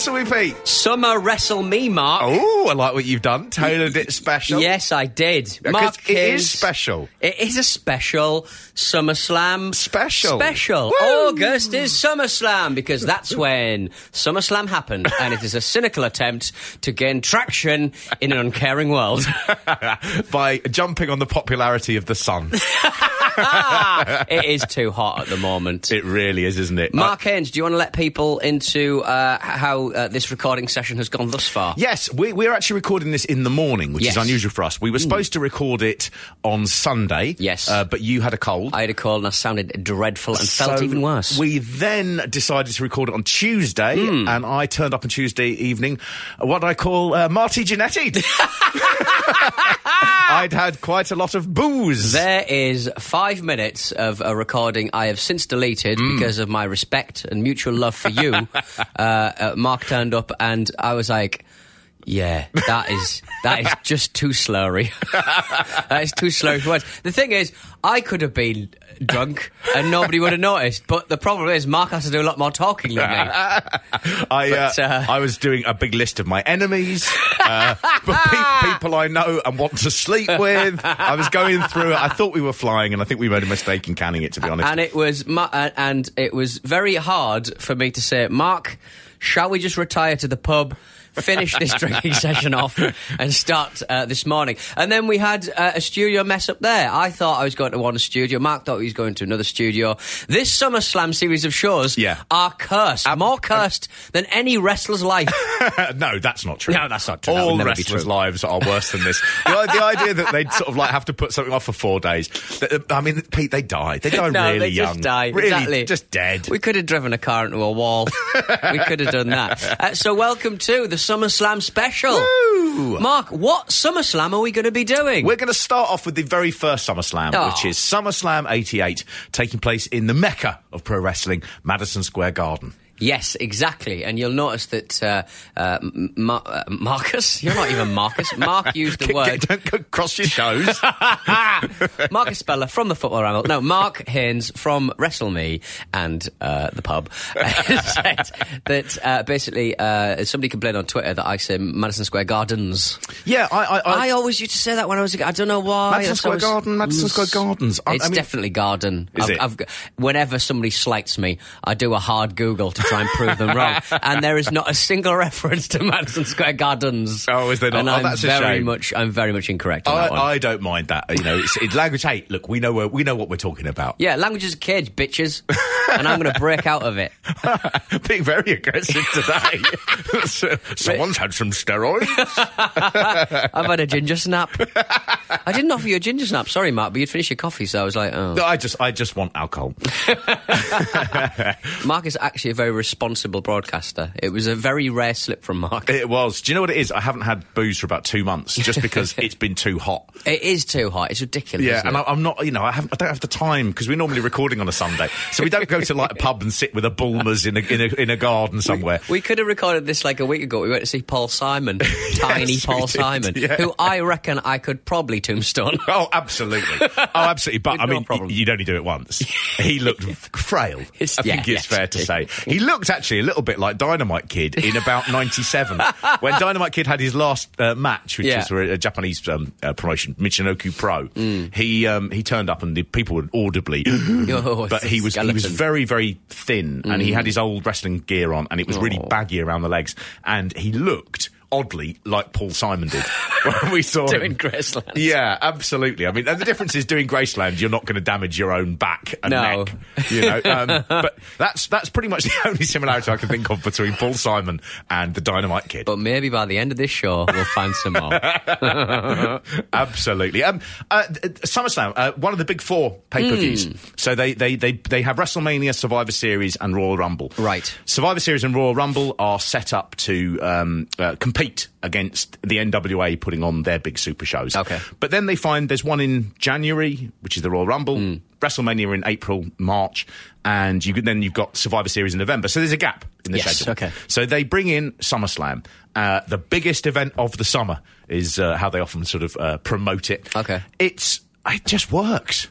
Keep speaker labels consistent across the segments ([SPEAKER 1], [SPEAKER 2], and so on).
[SPEAKER 1] Wrestle with Pete.
[SPEAKER 2] Summer Wrestle Me, Mark.
[SPEAKER 1] Oh, I like what you've done. Tailored it special.
[SPEAKER 2] Yes, I did. Mark
[SPEAKER 1] it is special.
[SPEAKER 2] It is a special SummerSlam
[SPEAKER 1] Special.
[SPEAKER 2] Special.
[SPEAKER 1] Woo!
[SPEAKER 2] August is SummerSlam because that's when SummerSlam happened, and it is a cynical attempt to gain traction in an uncaring world.
[SPEAKER 1] By jumping on the popularity of the sun.
[SPEAKER 2] it is too hot at the moment.
[SPEAKER 1] it really is, isn't it?
[SPEAKER 2] Mark Haynes, do you want to let people into uh, how uh, this recording session has gone thus far?
[SPEAKER 1] Yes, we, we're actually recording this in the morning, which
[SPEAKER 2] Yes.
[SPEAKER 1] is unusual for us. We were supposed to record it on Sunday.
[SPEAKER 2] Yes.
[SPEAKER 1] Uh, but you had a cold.
[SPEAKER 2] I had a cold and I sounded dreadful and felt even worse.
[SPEAKER 1] We then decided to record it on Tuesday,
[SPEAKER 2] Hmm.
[SPEAKER 1] and I turned up on Tuesday evening, what I call uh, Marty Genetti. I'd had quite a lot of booze.
[SPEAKER 2] There is five minutes of a recording I have since deleted
[SPEAKER 1] Mm.
[SPEAKER 2] because of my respect and mutual love for you. uh, uh, Mark turned up and I was like, yeah, that is that is just too slurry. that is too slurry for words. The thing is, I could have been drunk and nobody would have noticed. But the problem is, Mark has to do a lot more talking than me.
[SPEAKER 1] I,
[SPEAKER 2] But,
[SPEAKER 1] uh,
[SPEAKER 2] uh,
[SPEAKER 1] I was doing a big list of my enemies, uh, but pe- people I know and want to sleep with. I was going through it. I thought we were flying, and I think we made a mistake in canning it. To be honest,
[SPEAKER 2] and it was mu- uh, and it was very hard for me to say, Mark, shall we just retire to the pub? Finish this drinking session off and start uh, this morning. And then we had uh, a studio mess up there. I thought I was going to one studio. Mark thought he was going to another studio. This Summer Slam series of shows
[SPEAKER 1] Yeah.
[SPEAKER 2] are cursed. More cursed than any wrestler's life.
[SPEAKER 1] no, that's not true.
[SPEAKER 2] No, that's not true.
[SPEAKER 1] All
[SPEAKER 2] would never be
[SPEAKER 1] wrestlers'
[SPEAKER 2] true.
[SPEAKER 1] lives are worse than this. the, the idea that they'd sort of like have to put something off for four days. I mean, Pete, they die. They die
[SPEAKER 2] no,
[SPEAKER 1] really young.
[SPEAKER 2] they
[SPEAKER 1] young.
[SPEAKER 2] just died.
[SPEAKER 1] Really,
[SPEAKER 2] exactly.
[SPEAKER 1] just dead.
[SPEAKER 2] We could have driven a car into a wall. we could have done that. Uh, so, welcome to the SummerSlam special.
[SPEAKER 1] Woo!
[SPEAKER 2] Mark, what SummerSlam are we going to be doing?
[SPEAKER 1] We're going to start off with the very first SummerSlam,
[SPEAKER 2] Oh. Ah.
[SPEAKER 1] which is SummerSlam 88, taking place in the mecca of pro wrestling, Madison Square Garden.
[SPEAKER 2] Yes, exactly. And you'll notice that uh, uh, uh, Marcus, you're not even Marcus. Mark used the word.
[SPEAKER 1] Don't go cross your shows.
[SPEAKER 2] Marcus Speller from the Football Ramble. No, Mark Haynes from Wrestle Me and uh, the pub said that uh, basically uh, somebody complained on Twitter that I say Madison Square Gardens.
[SPEAKER 1] yeah, I, I, I,
[SPEAKER 2] I always used to say that when I was a kid. I don't know why.
[SPEAKER 1] Madison Square
[SPEAKER 2] always-
[SPEAKER 1] Garden, Madison Square Gardens. I-
[SPEAKER 2] It's
[SPEAKER 1] I mean-
[SPEAKER 2] definitely garden.
[SPEAKER 1] Is
[SPEAKER 2] I've,
[SPEAKER 1] it?
[SPEAKER 2] I've, whenever somebody slights me, I do a hard Google to try and prove them wrong, and there is not a single reference to Madison Square Gardens.
[SPEAKER 1] Oh, is there not?
[SPEAKER 2] And
[SPEAKER 1] Oh,
[SPEAKER 2] I'm
[SPEAKER 1] that's
[SPEAKER 2] very
[SPEAKER 1] shame.
[SPEAKER 2] much. I'm very much incorrect
[SPEAKER 1] I. I don't mind that. You know, it's, it's language. Hey, look, we know where, we know what we're talking about.
[SPEAKER 2] yeah, language is a cage, bitches, and I'm going to break out of it.
[SPEAKER 1] Being very aggressive today. So- Someone's had some steroids.
[SPEAKER 2] I've had a ginger snap. I didn't offer you a ginger snap. Sorry, Mark, but you'd finish your coffee, so I was like, oh.
[SPEAKER 1] I just, I just want alcohol.
[SPEAKER 2] Mark is actually a very responsible broadcaster. It was a very rare slip from Mark.
[SPEAKER 1] It was. Do you know what it is? I haven't had booze for about two months, just because it's been too hot.
[SPEAKER 2] It is too hot. It's ridiculous.
[SPEAKER 1] Yeah, and? I, I'm not. You know, I haven't. I don't have the time because we're normally recording on a Sunday, so we don't go to like a pub and sit with a Bulmers in a in a, in a garden somewhere.
[SPEAKER 2] We could have recorded this like a week ago. We went to see Paul Simon, tiny
[SPEAKER 1] Yes,
[SPEAKER 2] Paul Simon,
[SPEAKER 1] yeah.
[SPEAKER 2] who I reckon I could probably tombstone.
[SPEAKER 1] Oh, absolutely. Oh, absolutely. But I mean, you'd only do it once. He looked frail.
[SPEAKER 2] It's-
[SPEAKER 1] I think it's
[SPEAKER 2] yeah.
[SPEAKER 1] fair to say. He looked actually a little bit like Dynamite Kid in about '97 when Dynamite Kid had his last uh, match, which
[SPEAKER 2] Yeah.
[SPEAKER 1] was for a Japanese um, uh, promotion, Michinoku Pro.
[SPEAKER 2] Mm.
[SPEAKER 1] He um, he turned up and the people would audibly.
[SPEAKER 2] Oh,
[SPEAKER 1] but he was he was very very thin and he had his old wrestling gear on and it was really
[SPEAKER 2] Oh.
[SPEAKER 1] baggy around the legs and he looked oddly like Paul Simon did when we saw
[SPEAKER 2] Doing
[SPEAKER 1] him.
[SPEAKER 2] Graceland.
[SPEAKER 1] Yeah, absolutely. I mean, and the difference is doing Graceland, you're not going to damage your own back and
[SPEAKER 2] No.
[SPEAKER 1] neck. You know, um, but that's that's pretty much the only similarity I can think of between Paul Simon and the Dynamite Kid.
[SPEAKER 2] But maybe by the end of this show, we'll find some more.
[SPEAKER 1] Absolutely. Um, uh, SummerSlam, uh, one of the big four pay per views.
[SPEAKER 2] Hmm.
[SPEAKER 1] So they, they, they, they have WrestleMania, Survivor Series, and Royal Rumble.
[SPEAKER 2] Right.
[SPEAKER 1] Survivor Series and Royal Rumble are set up to um, uh, compete against the NWA putting on their big super shows.
[SPEAKER 2] Okay.
[SPEAKER 1] But then they find there's one in January, which is the Royal Rumble.
[SPEAKER 2] Hmm.
[SPEAKER 1] WrestleMania in April, March, and you, then you've got Survivor Series in November. So there's a gap in the
[SPEAKER 2] Yes,
[SPEAKER 1] schedule.
[SPEAKER 2] okay.
[SPEAKER 1] So they bring in SummerSlam. Uh, the biggest event of the summer is uh, how they often sort of uh, promote it.
[SPEAKER 2] Okay.
[SPEAKER 1] It's it just works.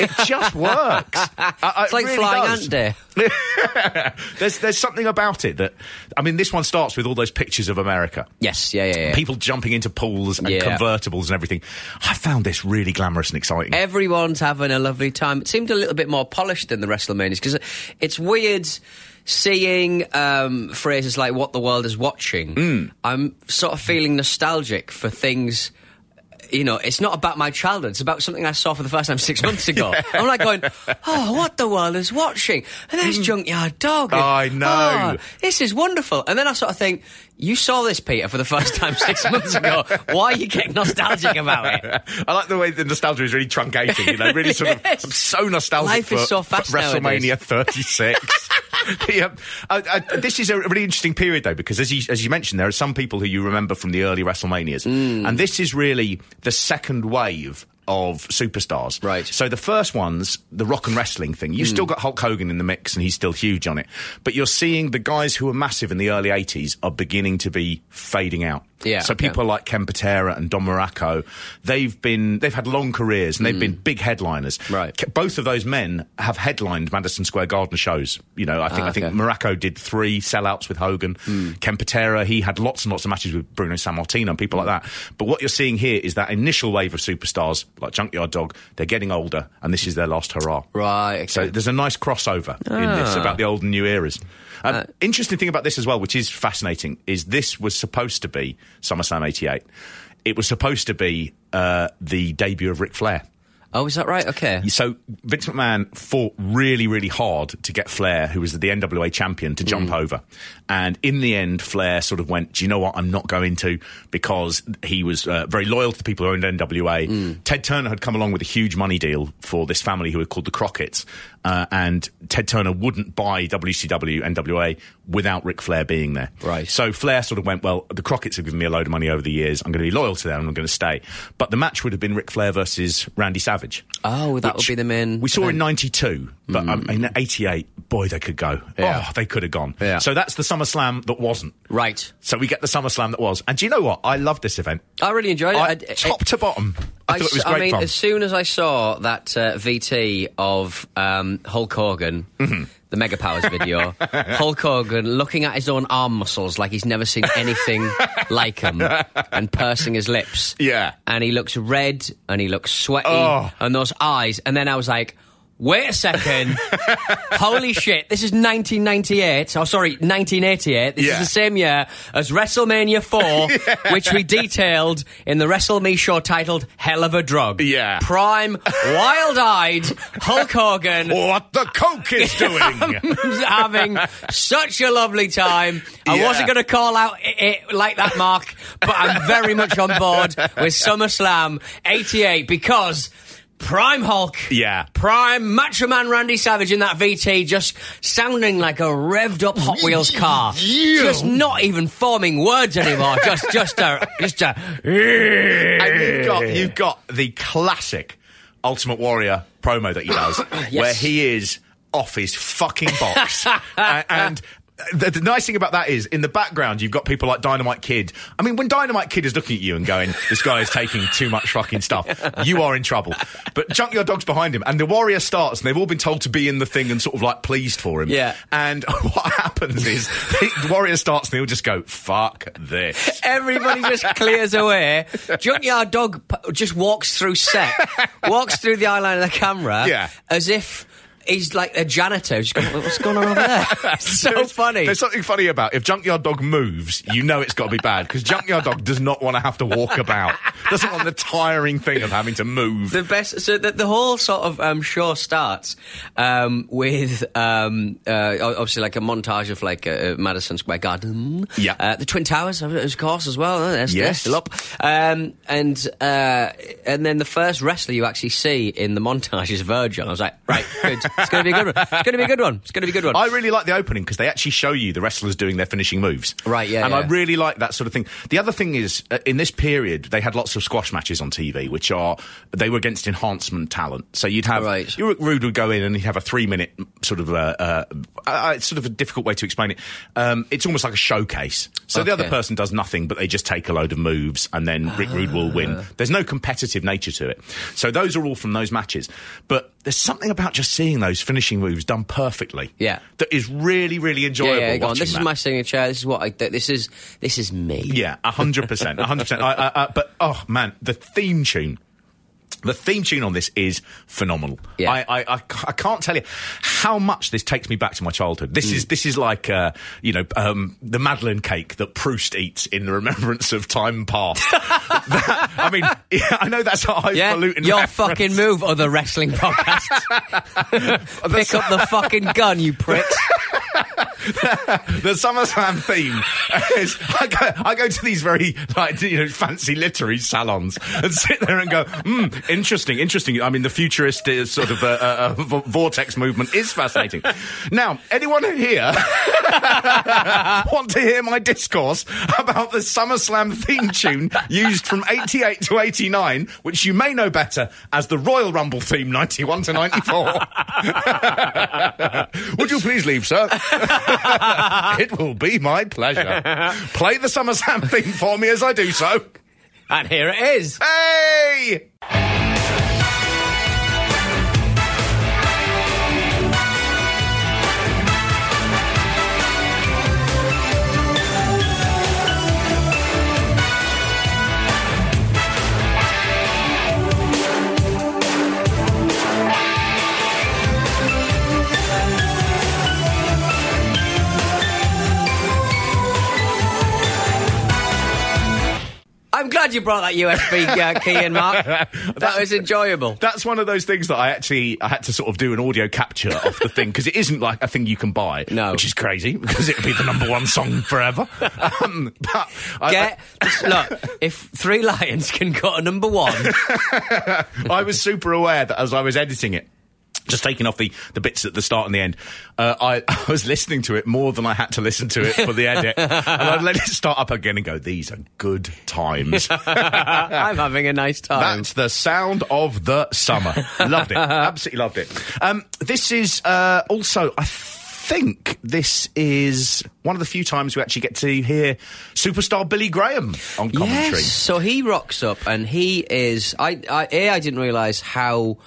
[SPEAKER 1] It just works.
[SPEAKER 2] It's
[SPEAKER 1] it
[SPEAKER 2] like
[SPEAKER 1] really
[SPEAKER 2] Flying
[SPEAKER 1] does.
[SPEAKER 2] Day.
[SPEAKER 1] There's there's something about it that I mean. This one starts with all those pictures of America.
[SPEAKER 2] Yes, yeah, yeah, yeah.
[SPEAKER 1] People jumping into pools and
[SPEAKER 2] Yeah.
[SPEAKER 1] convertibles and everything. I found this really glamorous and exciting.
[SPEAKER 2] Everyone's having a lovely time. It seemed a little bit more polished than the WrestleManias because it's weird seeing um, phrases like "what the world is watching."
[SPEAKER 1] Mm.
[SPEAKER 2] I'm sort of feeling nostalgic for things. You know, it's not about my childhood. It's about something I saw for the first time six months ago. I'm like going, "Oh, what the world is watching?" And there's mm. Junkyard Dog. and,
[SPEAKER 1] I know.
[SPEAKER 2] "Oh, this is wonderful. And then I sort of think, "You saw this, Peter, for the first time six months ago. Why are you getting nostalgic about it?"
[SPEAKER 1] I like the way the nostalgia is really truncating. You know, really sort of.
[SPEAKER 2] Yes.
[SPEAKER 1] I'm so nostalgic
[SPEAKER 2] Life
[SPEAKER 1] for,
[SPEAKER 2] is so
[SPEAKER 1] for
[SPEAKER 2] fast
[SPEAKER 1] WrestleMania
[SPEAKER 2] nowadays.
[SPEAKER 1] 36. The, um, uh, uh, this is a really interesting period, though, because as you, as you mentioned, there are some people who you remember from the early WrestleManias,
[SPEAKER 2] Mm.
[SPEAKER 1] and this is really the second wave of superstars.
[SPEAKER 2] Right. Mm.
[SPEAKER 1] So the first one's the rock and wrestling thing. You've still got Hulk Hogan in the mix, and he's still huge on it. But you're seeing the guys who were massive in the early 80s are beginning to be fading out.
[SPEAKER 2] Yeah,
[SPEAKER 1] So
[SPEAKER 2] okay.
[SPEAKER 1] people like Ken Patera and Don Muraco, they've been they've had long careers and they've been big headliners.
[SPEAKER 2] Mm. Right.
[SPEAKER 1] Both of those men have headlined Madison Square Garden shows. You know, I think
[SPEAKER 2] Ah,
[SPEAKER 1] I think. Morocco did three sellouts with Hogan. Ken Patera, he had lots and lots of matches with Bruno Sammartino and people like that. But what you're seeing here is that initial wave of superstars like Junkyard Dog. They're getting older, and this is their last hurrah.
[SPEAKER 2] Right. Okay.
[SPEAKER 1] So there's a nice crossover in this
[SPEAKER 2] Ah.
[SPEAKER 1] about the old and new eras. Um,
[SPEAKER 2] Uh,
[SPEAKER 1] interesting thing about this as well, which is fascinating, is this was supposed to be SummerSlam '88. It was supposed to be uh, the debut of Ric Flair.
[SPEAKER 2] Oh, is that right? Okay.
[SPEAKER 1] So Vince McMahon fought really, really hard to get Flair, who was the NWA champion, to
[SPEAKER 2] Mm.
[SPEAKER 1] jump over. And in the end, Flair sort of went, "Do you know what? I'm not going to," because he was uh, very loyal to the people who owned NWA.
[SPEAKER 2] Mm.
[SPEAKER 1] Ted Turner had come along with a huge money deal for this family who were called the Crockett's, uh, and Ted Turner wouldn't buy WCW NWA without Ric Flair being there.
[SPEAKER 2] Right.
[SPEAKER 1] So Flair sort of went, "Well, the Crockett's have given me a load of money over the years. I'm going to be loyal to them. and I'm going to stay." But the match would have been Ric Flair versus Randy Savage.
[SPEAKER 2] Oh, that would be the main
[SPEAKER 1] We saw in '92, but um, in '88, boy, they could go.
[SPEAKER 2] Yeah.
[SPEAKER 1] Oh, they could have gone.
[SPEAKER 2] Yeah.
[SPEAKER 1] So that's the SummerSlam that wasn't.
[SPEAKER 2] Right.
[SPEAKER 1] So we get the SummerSlam that was. And do you know what? I love this event.
[SPEAKER 2] I really enjoyed it.
[SPEAKER 1] I-
[SPEAKER 2] I-
[SPEAKER 1] top to bottom, I, thought it was
[SPEAKER 2] s-
[SPEAKER 1] great
[SPEAKER 2] mean,
[SPEAKER 1] fun.
[SPEAKER 2] as soon as I saw that uh, VT of um, Hulk Hogan,
[SPEAKER 1] Mm-hmm.
[SPEAKER 2] the Mega Powers video, Hulk Hogan looking at his own arm muscles like he's never seen anything like them, and pursing his lips.
[SPEAKER 1] Yeah.
[SPEAKER 2] and he looks red and he looks sweaty,
[SPEAKER 1] Oh.
[SPEAKER 2] and those eyes. And then I was like. Wait a second. Holy shit. This is 1998. Oh, sorry, 1988. This
[SPEAKER 1] Yeah.
[SPEAKER 2] is the same year as WrestleMania 4, which we detailed in the WrestleMe show titled Hell of a Drug.
[SPEAKER 1] Yeah.
[SPEAKER 2] Prime, wild eyed Hulk Hogan.
[SPEAKER 1] what the Coke is doing.
[SPEAKER 2] having such a lovely time. I
[SPEAKER 1] Yeah.
[SPEAKER 2] wasn't going to call out it, it like that, Mark, but I'm very much on board with SummerSlam 88 because Prime Hulk.
[SPEAKER 1] Yeah.
[SPEAKER 2] Prime Macho Man Randy Savage in that VT just sounding like a revved up Hot Wheels car. Just not even forming words anymore. just, just a, just a.
[SPEAKER 1] and you've got, you've got the classic Ultimate Warrior promo that he does, where he is off his fucking box. uh, and the, the nice thing about that is, in the background, you've got people like Dynamite Kid. I mean, when Dynamite Kid is looking at you and going, "This guy is taking too much fucking stuff," you are in trouble. But Junkyard Dog's behind him, and the Warrior starts, and they've all been told to be in the thing and sort of like pleased for him.
[SPEAKER 2] Yeah.
[SPEAKER 1] And what happens is, the Warrior starts, and they all just go, "Fuck this."
[SPEAKER 2] Everybody just clears away. Junkyard Dog just walks through set, walks through the eye line of the camera,
[SPEAKER 1] Yeah.
[SPEAKER 2] as if he's like a janitor. Going, what's going on over there? It's so
[SPEAKER 1] There's-
[SPEAKER 2] funny.
[SPEAKER 1] There's something funny about if Junkyard Dog moves, you know it's got to be bad because Junkyard Dog does not want to have to walk about. Doesn't want the tiring thing of having to move.
[SPEAKER 2] The best, so the, the whole sort of um, show starts um, with um, uh, obviously like a montage of like uh, Madison Square Garden,
[SPEAKER 1] Yeah.
[SPEAKER 2] uh, the Twin Towers, of course, as well. Uh, They're, they're
[SPEAKER 1] Yes.
[SPEAKER 2] still up, um, and uh, and then the first wrestler you actually see in the montage is Virgil. I was like, right, good, it's going to be a good one. It's going to be a good one. It's going to be a good one.
[SPEAKER 1] I really like the opening because they actually show you the wrestlers doing their finishing moves.
[SPEAKER 2] Right, yeah,
[SPEAKER 1] And I really like that sort of thing. The other thing is, uh, in this period, they had lots of squash matches on TV, which are, they were against enhancement talent. So you'd have,
[SPEAKER 2] Right.
[SPEAKER 1] Ulrich Rude would go in and he'd have a three minute sort of, uh, uh, uh, it's sort of a difficult way to explain it. Um, it's almost like a showcase. So the other person does nothing, but they just take a load of moves and then Rick Rude will
[SPEAKER 2] Ah.
[SPEAKER 1] win. There's no competitive nature to it. So those are all from those matches. But there's something about just seeing those finishing moves done perfectly.
[SPEAKER 2] Yeah.
[SPEAKER 1] That is really, really
[SPEAKER 2] yeah,
[SPEAKER 1] enjoyable.
[SPEAKER 2] yeah, go on. This is
[SPEAKER 1] that.
[SPEAKER 2] my signature. This is what I. th- This is this is me.
[SPEAKER 1] Yeah, a hundred percent, hundred percent. But oh man, the theme tune. The theme tune on this is phenomenal.
[SPEAKER 2] Yeah.
[SPEAKER 1] I, I, I, I can't tell you how much this takes me back to my childhood. This
[SPEAKER 2] Mm.
[SPEAKER 1] is this is like uh, you know um, the Madeleine cake that Proust eats in the remembrance of time past. That- I mean, yeah, I know that's a
[SPEAKER 2] Yeah,
[SPEAKER 1] highfalutin
[SPEAKER 2] your
[SPEAKER 1] reference.
[SPEAKER 2] fucking move, other wrestling podcasts. Pick up the fucking gun, you pricks.
[SPEAKER 1] the SummerSlam theme is I go, I go to these very like you know fancy literary salons and sit there and go, hmm, interesting, interesting. I mean, the futurist sort of uh, uh, uh, vortex movement is fascinating. now, anyone here want to hear my discourse about the SummerSlam theme tune used from 88 to 89, which you may know better as the Royal Rumble theme 91 to 94? Would you please leave, sir? it will be my pleasure. Play the Summer Sam theme for me as I do so.
[SPEAKER 2] And here it is.
[SPEAKER 1] Hey!
[SPEAKER 2] You brought that USB uh, key in, Mark. That was enjoyable.
[SPEAKER 1] That's one of those things that I actually I had to sort of do an audio capture of the thing because it isn't like a thing you can buy,
[SPEAKER 2] No.
[SPEAKER 1] which is crazy because it would be the number one song forever. Um, but I,
[SPEAKER 2] Get this- look. If Three Lions can go to number one,
[SPEAKER 1] I was super aware that as I was editing it, just taking off the, the bits at the start and the end, uh, I, I was listening to it more than I had to listen to it for the edit. and I'd let it start up again and go, these are good times.
[SPEAKER 2] I'm having a nice time.
[SPEAKER 1] That's the sound of the summer. loved it. Absolutely loved it. Um, this is uh, also, I think this is one of the few times we actually get to hear superstar Billy Graham on commentary.
[SPEAKER 2] Yes. So he rocks up, and he is. I, I a I didn't realize how.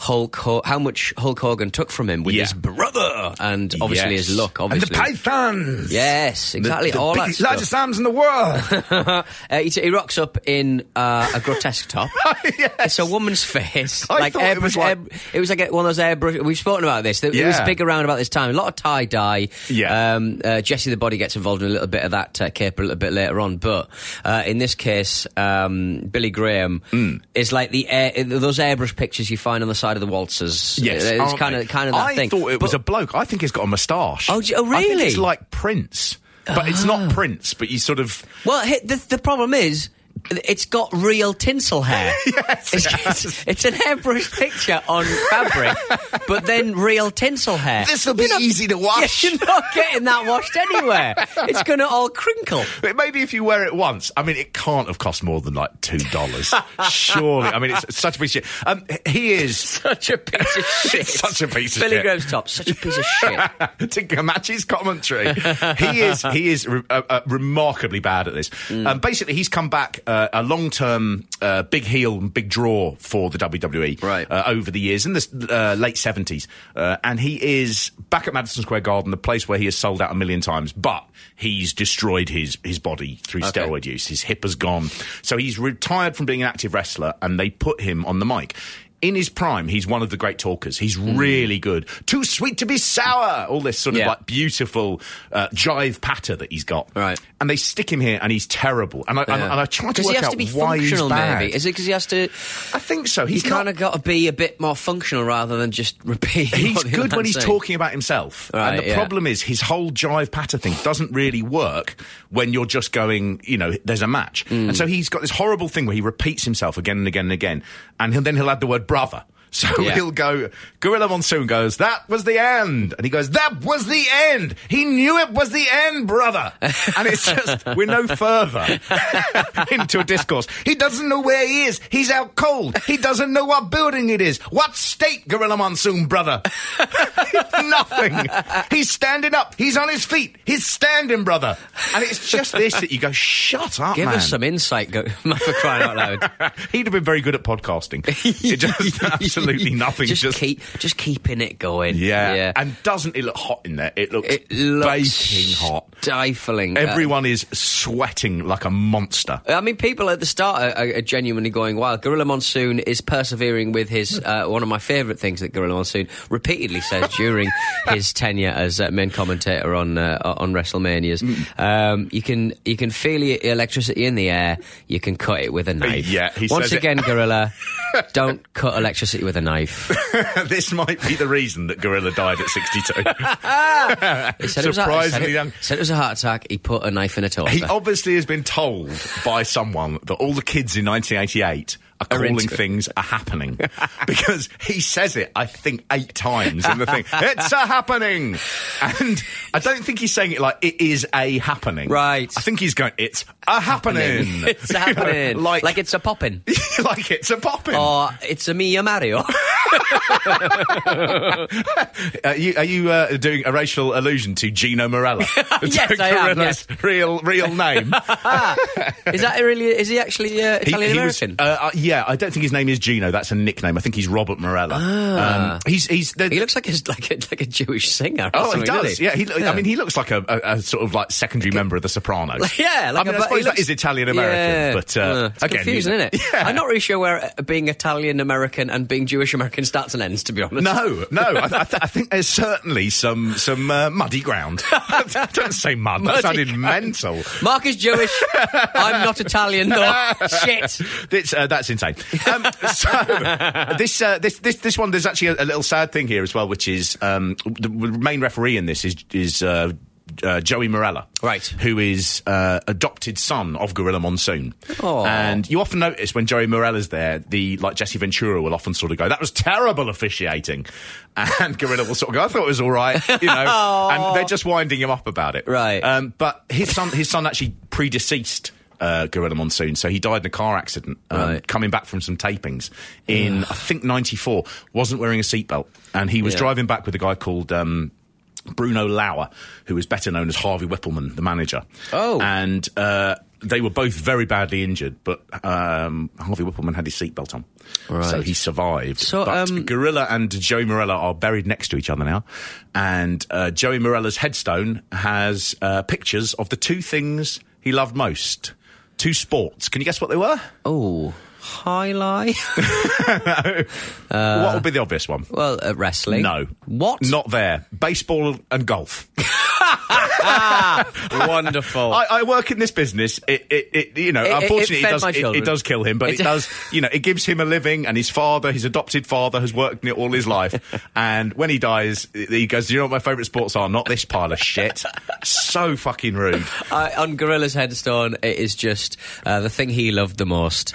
[SPEAKER 2] Hulk, Ho- how much Hulk Hogan took from him with
[SPEAKER 1] Yeah.
[SPEAKER 2] his brother, and obviously
[SPEAKER 1] Yes.
[SPEAKER 2] his look. Obviously,
[SPEAKER 1] And the Pythons.
[SPEAKER 2] Yes, exactly.
[SPEAKER 1] The, the
[SPEAKER 2] all that
[SPEAKER 1] biggest, largest arms in the world.
[SPEAKER 2] Uh, he, he rocks up in uh, a grotesque top.
[SPEAKER 1] Yes.
[SPEAKER 2] It's a woman's face.
[SPEAKER 1] I
[SPEAKER 2] like
[SPEAKER 1] thought it was
[SPEAKER 2] airbrush-
[SPEAKER 1] like-
[SPEAKER 2] air- it was like one of those airbrush. We've spoken about this. It was big around about this time. A lot of tie dye.
[SPEAKER 1] Yeah.
[SPEAKER 2] Um, uh, Jesse the Body gets involved in a little bit of that uh, cape a little bit later on, but uh, in this case, um, Billy Graham
[SPEAKER 1] Mm.
[SPEAKER 2] is like the air, those airbrush pictures you find on the side of the waltzers.
[SPEAKER 1] Yes,
[SPEAKER 2] it's
[SPEAKER 1] aren't
[SPEAKER 2] oh,
[SPEAKER 1] kind
[SPEAKER 2] of kind of that
[SPEAKER 1] I
[SPEAKER 2] thing.
[SPEAKER 1] thought it was a bloke. I think he's got a moustache.
[SPEAKER 2] Oh, oh,
[SPEAKER 1] I think
[SPEAKER 2] really?
[SPEAKER 1] it's like Prince, but it's not ah. Prince. But you sort of
[SPEAKER 2] Well, the, the problem is it's got real tinsel hair.
[SPEAKER 1] Yes,
[SPEAKER 2] it's,
[SPEAKER 1] it
[SPEAKER 2] it's, an airbrushed picture on fabric, but then real tinsel hair.
[SPEAKER 1] This'll be
[SPEAKER 2] not-
[SPEAKER 1] easy to wash.
[SPEAKER 2] Yeah, you're not getting that washed anywhere. It's going to all crinkle.
[SPEAKER 1] But maybe if you wear it once, I mean, it can't have cost more than like two dollars. Surely, I mean, it's such a piece of shit. Um, he is
[SPEAKER 2] Such a piece of shit.
[SPEAKER 1] such a piece of
[SPEAKER 2] Billy
[SPEAKER 1] shit.
[SPEAKER 2] Billy Graham's top. Such a piece of shit.
[SPEAKER 1] to match his commentary. he is he is re- uh, uh, remarkably bad at this.
[SPEAKER 2] Mm.
[SPEAKER 1] Um, basically, he's come back uh, a long term uh, big heel and big draw for the WWE
[SPEAKER 2] Right.
[SPEAKER 1] uh, over the years in the uh, late seventies, uh, and he is back at Madison Square Garden, the place where he has sold out a million times, but he's destroyed his his body through
[SPEAKER 2] Okay.
[SPEAKER 1] steroid use. His hip has gone, so he's retired from being an active wrestler, and they put him on the mic. In his prime, he's one of the great talkers. He's really good. Too sweet to be sour. All this sort of.
[SPEAKER 2] Yeah.
[SPEAKER 1] like beautiful uh, jive patter that he's got.
[SPEAKER 2] Right.
[SPEAKER 1] And they stick him here, and he's terrible. And I, and,
[SPEAKER 2] Yeah.
[SPEAKER 1] and I try to work
[SPEAKER 2] he has
[SPEAKER 1] out
[SPEAKER 2] to be
[SPEAKER 1] why he's
[SPEAKER 2] functional,
[SPEAKER 1] bad.
[SPEAKER 2] maybe. Is it because he has to?
[SPEAKER 1] I think so.
[SPEAKER 2] He's
[SPEAKER 1] He's
[SPEAKER 2] kind of got to be a bit more functional rather than just repeat.
[SPEAKER 1] He's good when he's
[SPEAKER 2] saying.
[SPEAKER 1] talking about himself.
[SPEAKER 2] Right,
[SPEAKER 1] and the
[SPEAKER 2] yeah.
[SPEAKER 1] problem is his whole jive patter thing doesn't really work when you're just going, you know, there's a match.
[SPEAKER 2] Mm.
[SPEAKER 1] And so he's got this horrible thing where he repeats himself again and again and again. And he'll, then he'll add the word brother. So
[SPEAKER 2] Yeah.
[SPEAKER 1] he'll go, Gorilla Monsoon goes, that was the end. And he goes, that was the end. He knew it was the end, brother. And it's just, we're no further into a discourse. He doesn't know where he is. He's out cold. He doesn't know what building it is. What state, Gorilla Monsoon, brother? Nothing. He's standing up. He's on his feet. He's standing, brother. And it's just this that you go, shut up,
[SPEAKER 2] Give
[SPEAKER 1] man.
[SPEAKER 2] us some insight, go, for crying out loud.
[SPEAKER 1] He'd have been very good at podcasting. It just absolutely nothing.
[SPEAKER 2] Just,
[SPEAKER 1] Just,
[SPEAKER 2] keep, just keeping it going.
[SPEAKER 1] yeah.
[SPEAKER 2] yeah.
[SPEAKER 1] And doesn't it look hot in there? It looks,
[SPEAKER 2] it looks
[SPEAKER 1] baking hot.
[SPEAKER 2] stifling. Uh,
[SPEAKER 1] Everyone is sweating like a monster.
[SPEAKER 2] I mean, people at the start are, are, are genuinely going wild. Gorilla Monsoon is persevering with his uh, one of my favourite things that Gorilla Monsoon repeatedly says during his tenure as uh, main commentator on uh, on WrestleManias.
[SPEAKER 1] Mm.
[SPEAKER 2] Um, you can you can feel the electricity in the air. You can cut it with a knife.
[SPEAKER 1] Yeah,
[SPEAKER 2] Once again, Gorilla, don't cut electricity with a knife.
[SPEAKER 1] this might be the reason that Gorilla died at 62.
[SPEAKER 2] He said it was a-
[SPEAKER 1] Surprisingly
[SPEAKER 2] it-
[SPEAKER 1] young.
[SPEAKER 2] Said it was a heart attack. He put a knife in a toaster.
[SPEAKER 1] He obviously has been told by someone that all the kids in 1988 are
[SPEAKER 2] Are
[SPEAKER 1] calling
[SPEAKER 2] it.
[SPEAKER 1] things a happening because he says it, I think, eight times in the thing. It's a happening, and I don't think he's saying it like it is a happening.
[SPEAKER 2] Right.
[SPEAKER 1] I think he's going. It's a happening.
[SPEAKER 2] it's
[SPEAKER 1] You know,
[SPEAKER 2] happening.
[SPEAKER 1] like
[SPEAKER 2] like it's a popping.
[SPEAKER 1] like it's a popping.
[SPEAKER 2] Or it's a Mia Mario.
[SPEAKER 1] Are you, are you uh, doing a racial allusion to Gino Marella?
[SPEAKER 2] Yes, I am,
[SPEAKER 1] Gorilla's Real real name.
[SPEAKER 2] is that really? Is he actually uh, Italian American?
[SPEAKER 1] uh, uh, yeah, I don't think his name is Gino. That's a nickname. I think he's Robert Marella. Um, he's he's.
[SPEAKER 2] Ah. he looks like a, like a like a Jewish singer.
[SPEAKER 1] Oh, he does.
[SPEAKER 2] doesn't
[SPEAKER 1] Yeah, he, I mean, he looks like a, a, a sort of like secondary member of the Sopranos.
[SPEAKER 2] Yeah, like
[SPEAKER 1] I mean,
[SPEAKER 2] a,
[SPEAKER 1] I suppose
[SPEAKER 2] he looks-
[SPEAKER 1] is Italian American,
[SPEAKER 2] Yeah.
[SPEAKER 1] but uh,
[SPEAKER 2] Uh, it's
[SPEAKER 1] again,
[SPEAKER 2] confusing,
[SPEAKER 1] you know-
[SPEAKER 2] isn't it?
[SPEAKER 1] Yeah.
[SPEAKER 2] I'm not really sure where uh, being Italian American and being Jewish American starts and ends. To be honest,
[SPEAKER 1] No, no. I, I, th- I think there's certainly some some uh, muddy ground. Don't say mud.
[SPEAKER 2] Muddy
[SPEAKER 1] that sounded
[SPEAKER 2] ground.
[SPEAKER 1] mental.
[SPEAKER 2] Mark is Jewish. I'm not Italian though. Shit.
[SPEAKER 1] That's, uh, that's insane. Um, so this, uh, this this this one, there's actually a, a little sad thing here as well, which is um, the main referee in this is is. Uh, Joey Marella,
[SPEAKER 2] Right.
[SPEAKER 1] Who is uh, adopted son of Gorilla Monsoon,
[SPEAKER 2] Aw.
[SPEAKER 1] and you often notice when Joey Marella's there, the like Jesse Ventura will often sort of go, "That was terrible officiating," and Gorilla will sort of go, "I thought it was all right," you know, and they're just winding him up about it,
[SPEAKER 2] Right.
[SPEAKER 1] Um, but his son, his son actually predeceased uh, Gorilla Monsoon, so he died in a car accident um,
[SPEAKER 2] Right.
[SPEAKER 1] coming back from some tapings in I think '94. wasn't wearing a seatbelt, and he was
[SPEAKER 2] Yeah.
[SPEAKER 1] driving back with a guy called. Um, Bruno Lauer, who was better known as Harvey Whippleman, the manager.
[SPEAKER 2] Oh.
[SPEAKER 1] And uh, they were both very badly injured, but um, Harvey Whippleman had his seatbelt on.
[SPEAKER 2] Right.
[SPEAKER 1] So he survived.
[SPEAKER 2] So,
[SPEAKER 1] but
[SPEAKER 2] um,
[SPEAKER 1] Gorilla and Joey Marella are buried next to each other now. And uh, Joey Marella's headstone has uh, pictures of the two things he loved most. Two sports. Can you guess what they were?
[SPEAKER 2] Oh, highlight.
[SPEAKER 1] what would be the obvious one?
[SPEAKER 2] well, uh, wrestling.
[SPEAKER 1] No.
[SPEAKER 2] What?
[SPEAKER 1] Not there. Baseball and golf.
[SPEAKER 2] Wonderful.
[SPEAKER 1] I, I work in this business. It, it, it you know,
[SPEAKER 2] It- it- it
[SPEAKER 1] unfortunately, does, it, does kill him, but it does, you know, it gives him a living, and his father, his adopted father, has worked in it all his life. and when he dies, he goes, "Do you know what my favourite sports are? Not this pile of shit." so fucking rude.
[SPEAKER 2] Uh, on Gorilla's headstone, it is just uh, the thing he loved the most.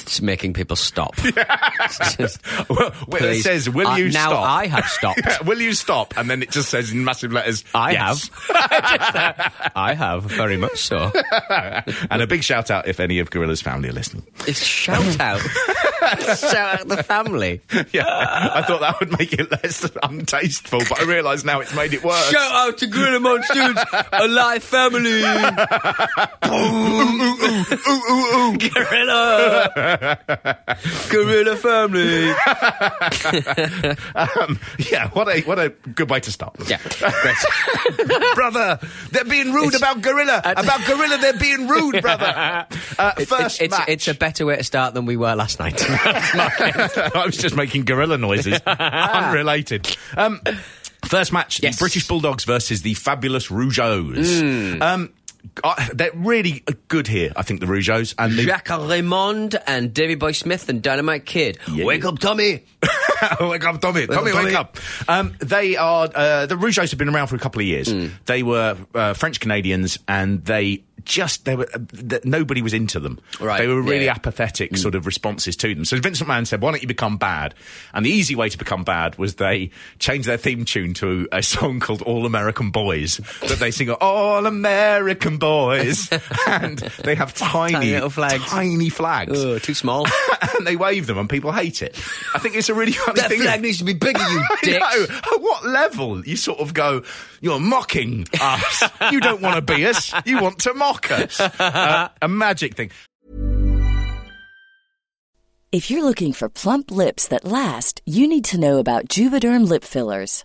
[SPEAKER 2] It's making people stop. Just,
[SPEAKER 1] Well, it says, "Will
[SPEAKER 2] Uh,
[SPEAKER 1] you
[SPEAKER 2] now
[SPEAKER 1] stop?"
[SPEAKER 2] I have stopped.
[SPEAKER 1] Will you stop? And then it just says in massive letters,
[SPEAKER 2] I
[SPEAKER 1] yes.
[SPEAKER 2] have. I have, very much so.
[SPEAKER 1] and a big shout out if any of Gorilla's family are listening.
[SPEAKER 2] It's shout out. shout out the family.
[SPEAKER 1] Yeah, I thought that would make it less untasteful, but I realise now it's made it worse.
[SPEAKER 2] Shout out to Gorilla Monsters, Alive Family. Gorilla. Gorilla Family.
[SPEAKER 1] Um, yeah, what a what a good way to start.
[SPEAKER 2] Yeah,
[SPEAKER 1] brother, they're being rude about Gorilla. About Gorilla, they're being rude, brother. Uh, first
[SPEAKER 2] it's, it's,
[SPEAKER 1] match.
[SPEAKER 2] it's a better way to start than we were last night.
[SPEAKER 1] I was just making gorilla noises, unrelated. Um, first match:
[SPEAKER 2] Yes.
[SPEAKER 1] the British Bulldogs versus the fabulous Rougeaus. Um, I- they're really good here. I think the Rougeaus and the
[SPEAKER 2] Jacques Raymond and Davy Boy Smith and Dynamite Kid. Wake up, Tommy.
[SPEAKER 1] wake up, Tommy! Tommy,
[SPEAKER 2] up, Tommy.
[SPEAKER 1] wake up! Um, they are uh, the Rougeaus have been around for a couple of years.
[SPEAKER 2] Hmm.
[SPEAKER 1] They were uh, French Canadians, and they just they were uh, nobody was into them.
[SPEAKER 2] Right,
[SPEAKER 1] They were really
[SPEAKER 2] yeah.
[SPEAKER 1] Apathetic sort of responses to them. So Vincent McMahon said, "Why don't you become bad?" And the easy way to become bad was they changed their theme tune to a song called "All American Boys" that they sing "All American Boys," and they have tiny,
[SPEAKER 2] Tiny little flags.
[SPEAKER 1] tiny flags.
[SPEAKER 2] Ugh, too small.
[SPEAKER 1] and they wave them, and people hate it. I think it's a really funny
[SPEAKER 2] that
[SPEAKER 1] thing.
[SPEAKER 2] flag needs to be bigger, you
[SPEAKER 1] know. At what level you sort of go, you're mocking us. you don't want to be us. You want to mock us. Uh, a magic thing.
[SPEAKER 3] If you're looking for plump lips that last, you need to know about Juvederm lip fillers.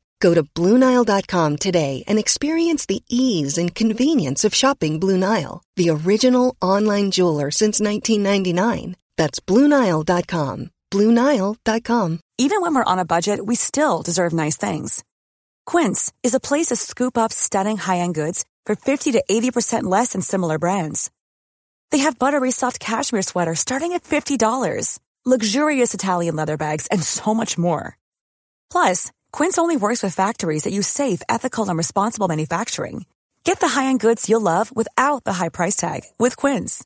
[SPEAKER 4] Go to BlueNile.com today and experience the ease and convenience of shopping Blue Nile, the original online jeweler since 1999. That's BlueNile.com. BlueNile.com.
[SPEAKER 5] Even when we're on a budget, we still deserve nice things. Quince is a place to scoop up stunning high-end goods for 50 to 80% less than similar brands. They have buttery soft cashmere sweaters starting at $50, luxurious Italian leather bags, and so much more. Plus, Quince only works with factories that use safe, ethical, and responsible manufacturing. Get the high-end goods you'll love without the high price tag with Quince.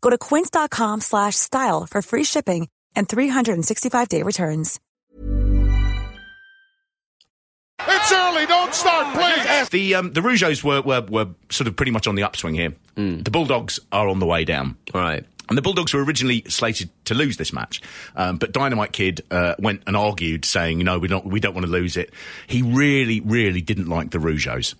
[SPEAKER 5] Go to quince.com slash style for free shipping and 365-day returns.
[SPEAKER 6] It's early. Don't start, please.
[SPEAKER 1] The um, the Rougeaus were, were were sort of pretty much on the upswing here. The Bulldogs are on the way down.
[SPEAKER 2] Right.
[SPEAKER 1] And the Bulldogs were originally slated to lose this match, um, but Dynamite Kid uh, went and argued, saying, "No, we don't. We don't want to lose it." He really, really didn't like the Rougeaus,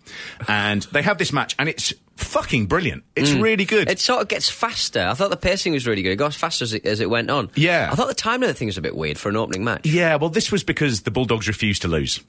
[SPEAKER 1] and they have this match, and it's fucking brilliant. It's mm. really good.
[SPEAKER 2] It sort of gets faster. I thought the pacing was really good. It got faster as it, as it went on.
[SPEAKER 1] Yeah.
[SPEAKER 2] I thought the timing of the thing was a bit weird for an opening match.
[SPEAKER 1] Yeah, well, this was because the Bulldogs refused to lose.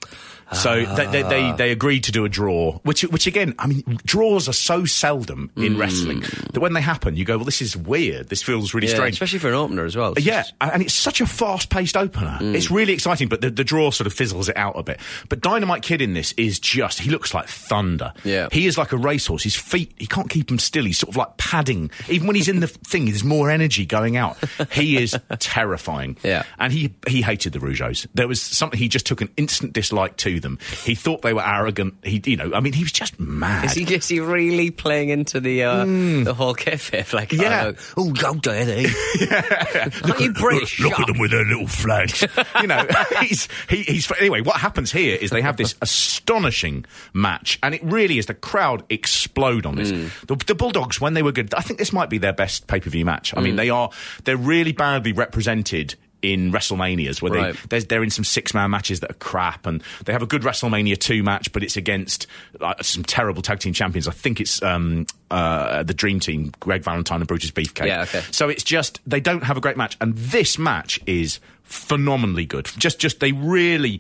[SPEAKER 1] So they, they, they, ah. they agreed to do a draw, which, which again, I mean, draws are so seldom in mm. wrestling that when they happen, you go, well, this is weird. This feels really
[SPEAKER 2] Yeah,
[SPEAKER 1] strange.
[SPEAKER 2] especially for an opener as well. It's
[SPEAKER 1] Yeah,
[SPEAKER 2] just-
[SPEAKER 1] and it's such a fast-paced opener. Mm. It's really exciting, but the, the draw sort of fizzles it out a bit. But Dynamite Kid in this is just—he looks like thunder.
[SPEAKER 2] Yeah.
[SPEAKER 1] he is like a racehorse. His feet—he can't keep him still. He's sort of like padding. Even when he's in the thing, there's more energy going out. He is terrifying.
[SPEAKER 2] Yeah.
[SPEAKER 1] and he he hated the Rougeaus. There was something he just took an instant dislike to them. He thought they were arrogant. He, you know, I mean, he was just mad.
[SPEAKER 2] Is he, is he really playing into the uh, the whole kayfabe? Like,
[SPEAKER 1] Yeah.
[SPEAKER 2] oh, go there, they. Aren't you British?
[SPEAKER 1] Look at them with their little flags. you know, he's, he, he's. Anyway, what happens here is they have this astonishing match, and it really is the crowd explode on this. The, the Bulldogs, when they were good, I think this might be their best pay per view match. I mean, they are they're really badly represented. In WrestleManias, where
[SPEAKER 2] Right.
[SPEAKER 1] they they're, they're in some six man matches that are crap, and they have a good WrestleMania two match, but it's against like, some terrible tag team champions. I think it's um, uh, the Dream Team, Greg Valentine and Brutus Beefcake.
[SPEAKER 2] Yeah, okay.
[SPEAKER 1] So it's just they don't have a great match, and this match is phenomenally good. Just, just they really,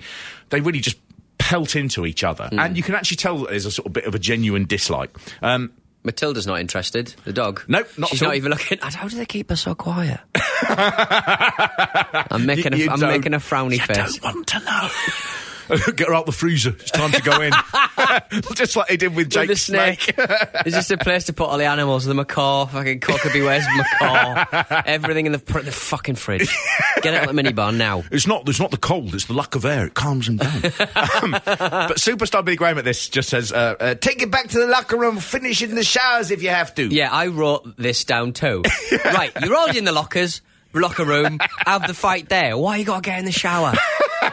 [SPEAKER 1] they really just pelt into each other,
[SPEAKER 2] Hmm.
[SPEAKER 1] and you can actually tell that there's a sort of bit of a genuine dislike. Um,
[SPEAKER 2] Matilda's not interested. The dog.
[SPEAKER 1] Nope, not
[SPEAKER 2] She's not even looking. How do they keep her so quiet? I'm making
[SPEAKER 1] you
[SPEAKER 2] a, I'm making a frowny
[SPEAKER 1] you
[SPEAKER 2] face.
[SPEAKER 1] don't want to know. Get her out the freezer. It's time to go in. just like they did with Jake
[SPEAKER 2] With the snake. There's just a place to put all the animals. The macaw, fucking Koko B. Ware's macaw, everything in the, pr- the fucking fridge. Get it out the minibar now.
[SPEAKER 1] It's not. It's not the cold. It's the lack of air. It calms them down. um, but superstar Billy Graham at this just says, uh, uh, "Take it back to the locker room. Finish in the showers if you have to."
[SPEAKER 2] Yeah, I wrote this down too. Right, you're all in the lockers, locker room, have the fight there. Why you gotta get in the shower?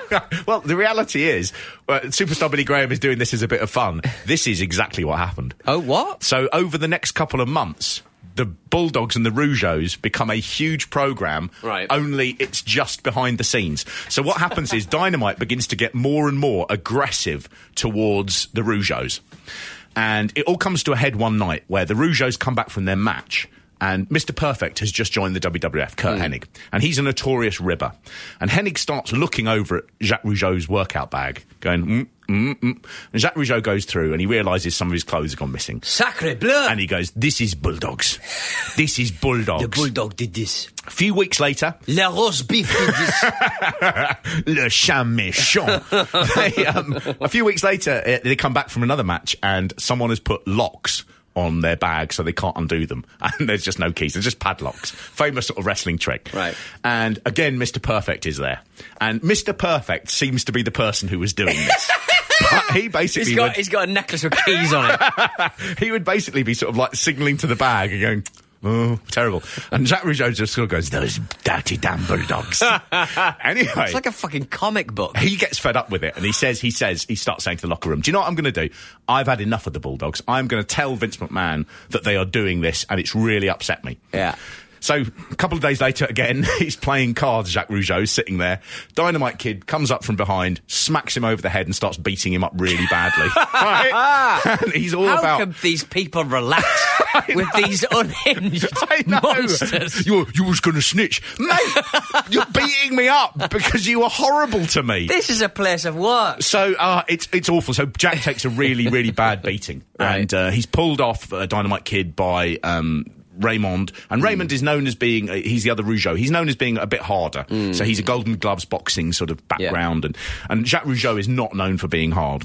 [SPEAKER 1] well, the reality is, uh, superstar Billy Graham is doing this as a bit of fun. This is exactly what happened.
[SPEAKER 2] Oh, what?
[SPEAKER 1] So over the next couple of months. The Bulldogs and the Rougeaus become a huge program.
[SPEAKER 2] Right.
[SPEAKER 1] Only it's just behind the scenes. So what happens is Dynamite begins to get more and more aggressive towards the Rougeaus, and it all comes to a head one night where the Rougeaus come back from their match. And Mr. Perfect has just joined the WWF, Curt Hennig, and he's a notorious ribber. And Hennig starts looking over at Jacques Rougeau's workout bag, going, mm, mm, mm. And Jacques Rougeau goes through and he realises some of his clothes have gone missing.
[SPEAKER 2] Sacre bleu!
[SPEAKER 1] And he goes, This is Bulldogs. This is Bulldogs.
[SPEAKER 2] the bulldog did this.
[SPEAKER 1] A few weeks later,
[SPEAKER 2] La roast beef did this.
[SPEAKER 1] Le Cham Méchant. they, um, a few weeks later, uh, they come back from another match and someone has put locks on their bag so they can't undo them. And there's just no keys. They're just padlocks. Famous sort of wrestling trick.
[SPEAKER 2] Right.
[SPEAKER 1] And again, Mr. Perfect is there. And Mr. Perfect seems to be the person who was doing this. but he basically
[SPEAKER 2] He's got,
[SPEAKER 1] would-
[SPEAKER 2] he's got a necklace with keys on it.
[SPEAKER 1] he would basically be sort of like signalling to the bag and going, Oh, terrible. And Jack Rougeau just sort of goes, Those dirty damn bulldogs. anyway.
[SPEAKER 2] It's like a fucking comic book.
[SPEAKER 1] he gets fed up with it and he says, he says, he starts saying to the locker room, Do you know what I'm going to do? I've had enough of the Bulldogs. I'm going to tell Vince McMahon that they are doing this and it's really upset me.
[SPEAKER 2] Yeah.
[SPEAKER 1] So a couple of days later, again, he's playing cards. Jacques Rougeau sitting there. Dynamite Kid comes up from behind, smacks him over the head, and starts beating him up really badly. Right? and he's all
[SPEAKER 2] How
[SPEAKER 1] about.
[SPEAKER 2] can these people relax with these unhinged
[SPEAKER 1] I know.
[SPEAKER 2] monsters?
[SPEAKER 1] You, you was going to snitch. Mate, you're beating me up because you were horrible to me.
[SPEAKER 2] This is a place of work.
[SPEAKER 1] So uh, it's it's awful. So Jack takes a really really bad beating,
[SPEAKER 2] Right.
[SPEAKER 1] and uh, he's pulled off uh, Dynamite Kid by. Um, Raymond and Raymond is known as being uh, he's the other Rougeau. He's known as being a bit harder. So he's a Golden Gloves boxing sort of background, and and Jacques Rougeau is not known for being hard.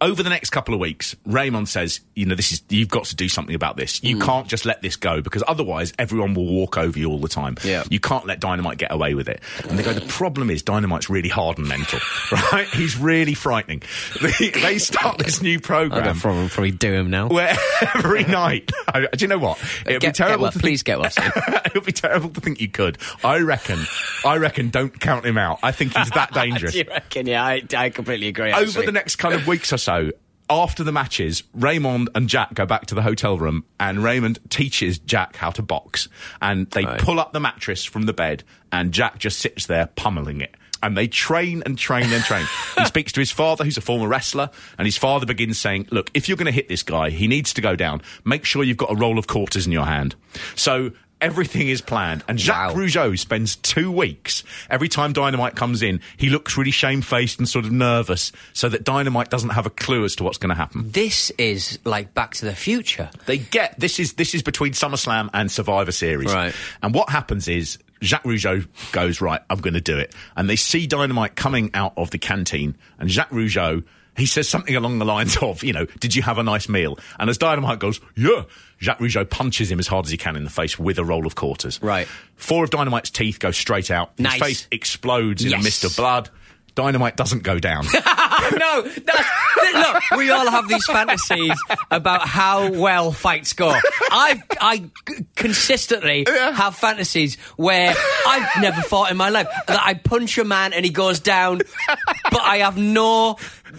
[SPEAKER 1] Over the next couple of weeks, Raymond says, "You know, this is you've got to do something about this. You mm. can't just let this go because otherwise, everyone will walk over you all the time.
[SPEAKER 2] Yeah.
[SPEAKER 1] You can't let Dynamite get away with it." And they go, "The problem is Dynamite's really hard and mental, right? He's really frightening." They, they start this new program
[SPEAKER 2] gonna probably, do him now.
[SPEAKER 1] where every night, I- do you know what? It'd be terrible.
[SPEAKER 2] get
[SPEAKER 1] to
[SPEAKER 2] please
[SPEAKER 1] think,
[SPEAKER 2] get well.
[SPEAKER 1] It'd be terrible to think you could. I reckon. I reckon. Don't count him out. I think he's that dangerous
[SPEAKER 2] you reckon? Yeah, I, I completely agree.
[SPEAKER 1] over
[SPEAKER 2] actually.
[SPEAKER 1] the next kind of weeks or so, after the matches, Raymond and Jack go back to the hotel room, and Raymond teaches Jack how to box. And they
[SPEAKER 2] Right.
[SPEAKER 1] pull up the mattress from the bed, and Jack just sits there pummeling it. And they train and train and train. he speaks to his father, who's a former wrestler, and his father begins saying, Look, if you're going to hit this guy, he needs to go down. Make sure you've got a roll of quarters in your hand. So everything is planned. And Jacques
[SPEAKER 2] Wow.
[SPEAKER 1] Rougeau spends two weeks. Every time Dynamite comes in, he looks really shamefaced and sort of nervous so that Dynamite doesn't have a clue as to what's going to happen.
[SPEAKER 2] This is like Back to the Future.
[SPEAKER 1] They get this is this is between SummerSlam and Survivor Series.
[SPEAKER 2] Right.
[SPEAKER 1] And what happens is Jacques Rougeau goes, Right, I'm gonna do it. And they see Dynamite coming out of the canteen and Jacques Rougeau he says something along the lines of, you know, did you have a nice meal? And as Dynamite goes, yeah, Jacques Rougeau punches him as hard as he can in the face with a roll of quarters.
[SPEAKER 2] Right.
[SPEAKER 1] Four of Dynamite's teeth go straight out.
[SPEAKER 2] Nice.
[SPEAKER 1] His face explodes in a mist of blood. Dynamite doesn't go down.
[SPEAKER 2] no, that's, look, we all have these fantasies about how well fights go. I, I consistently have fantasies where I've never fought in my life that I punch a man and he goes down, but I have no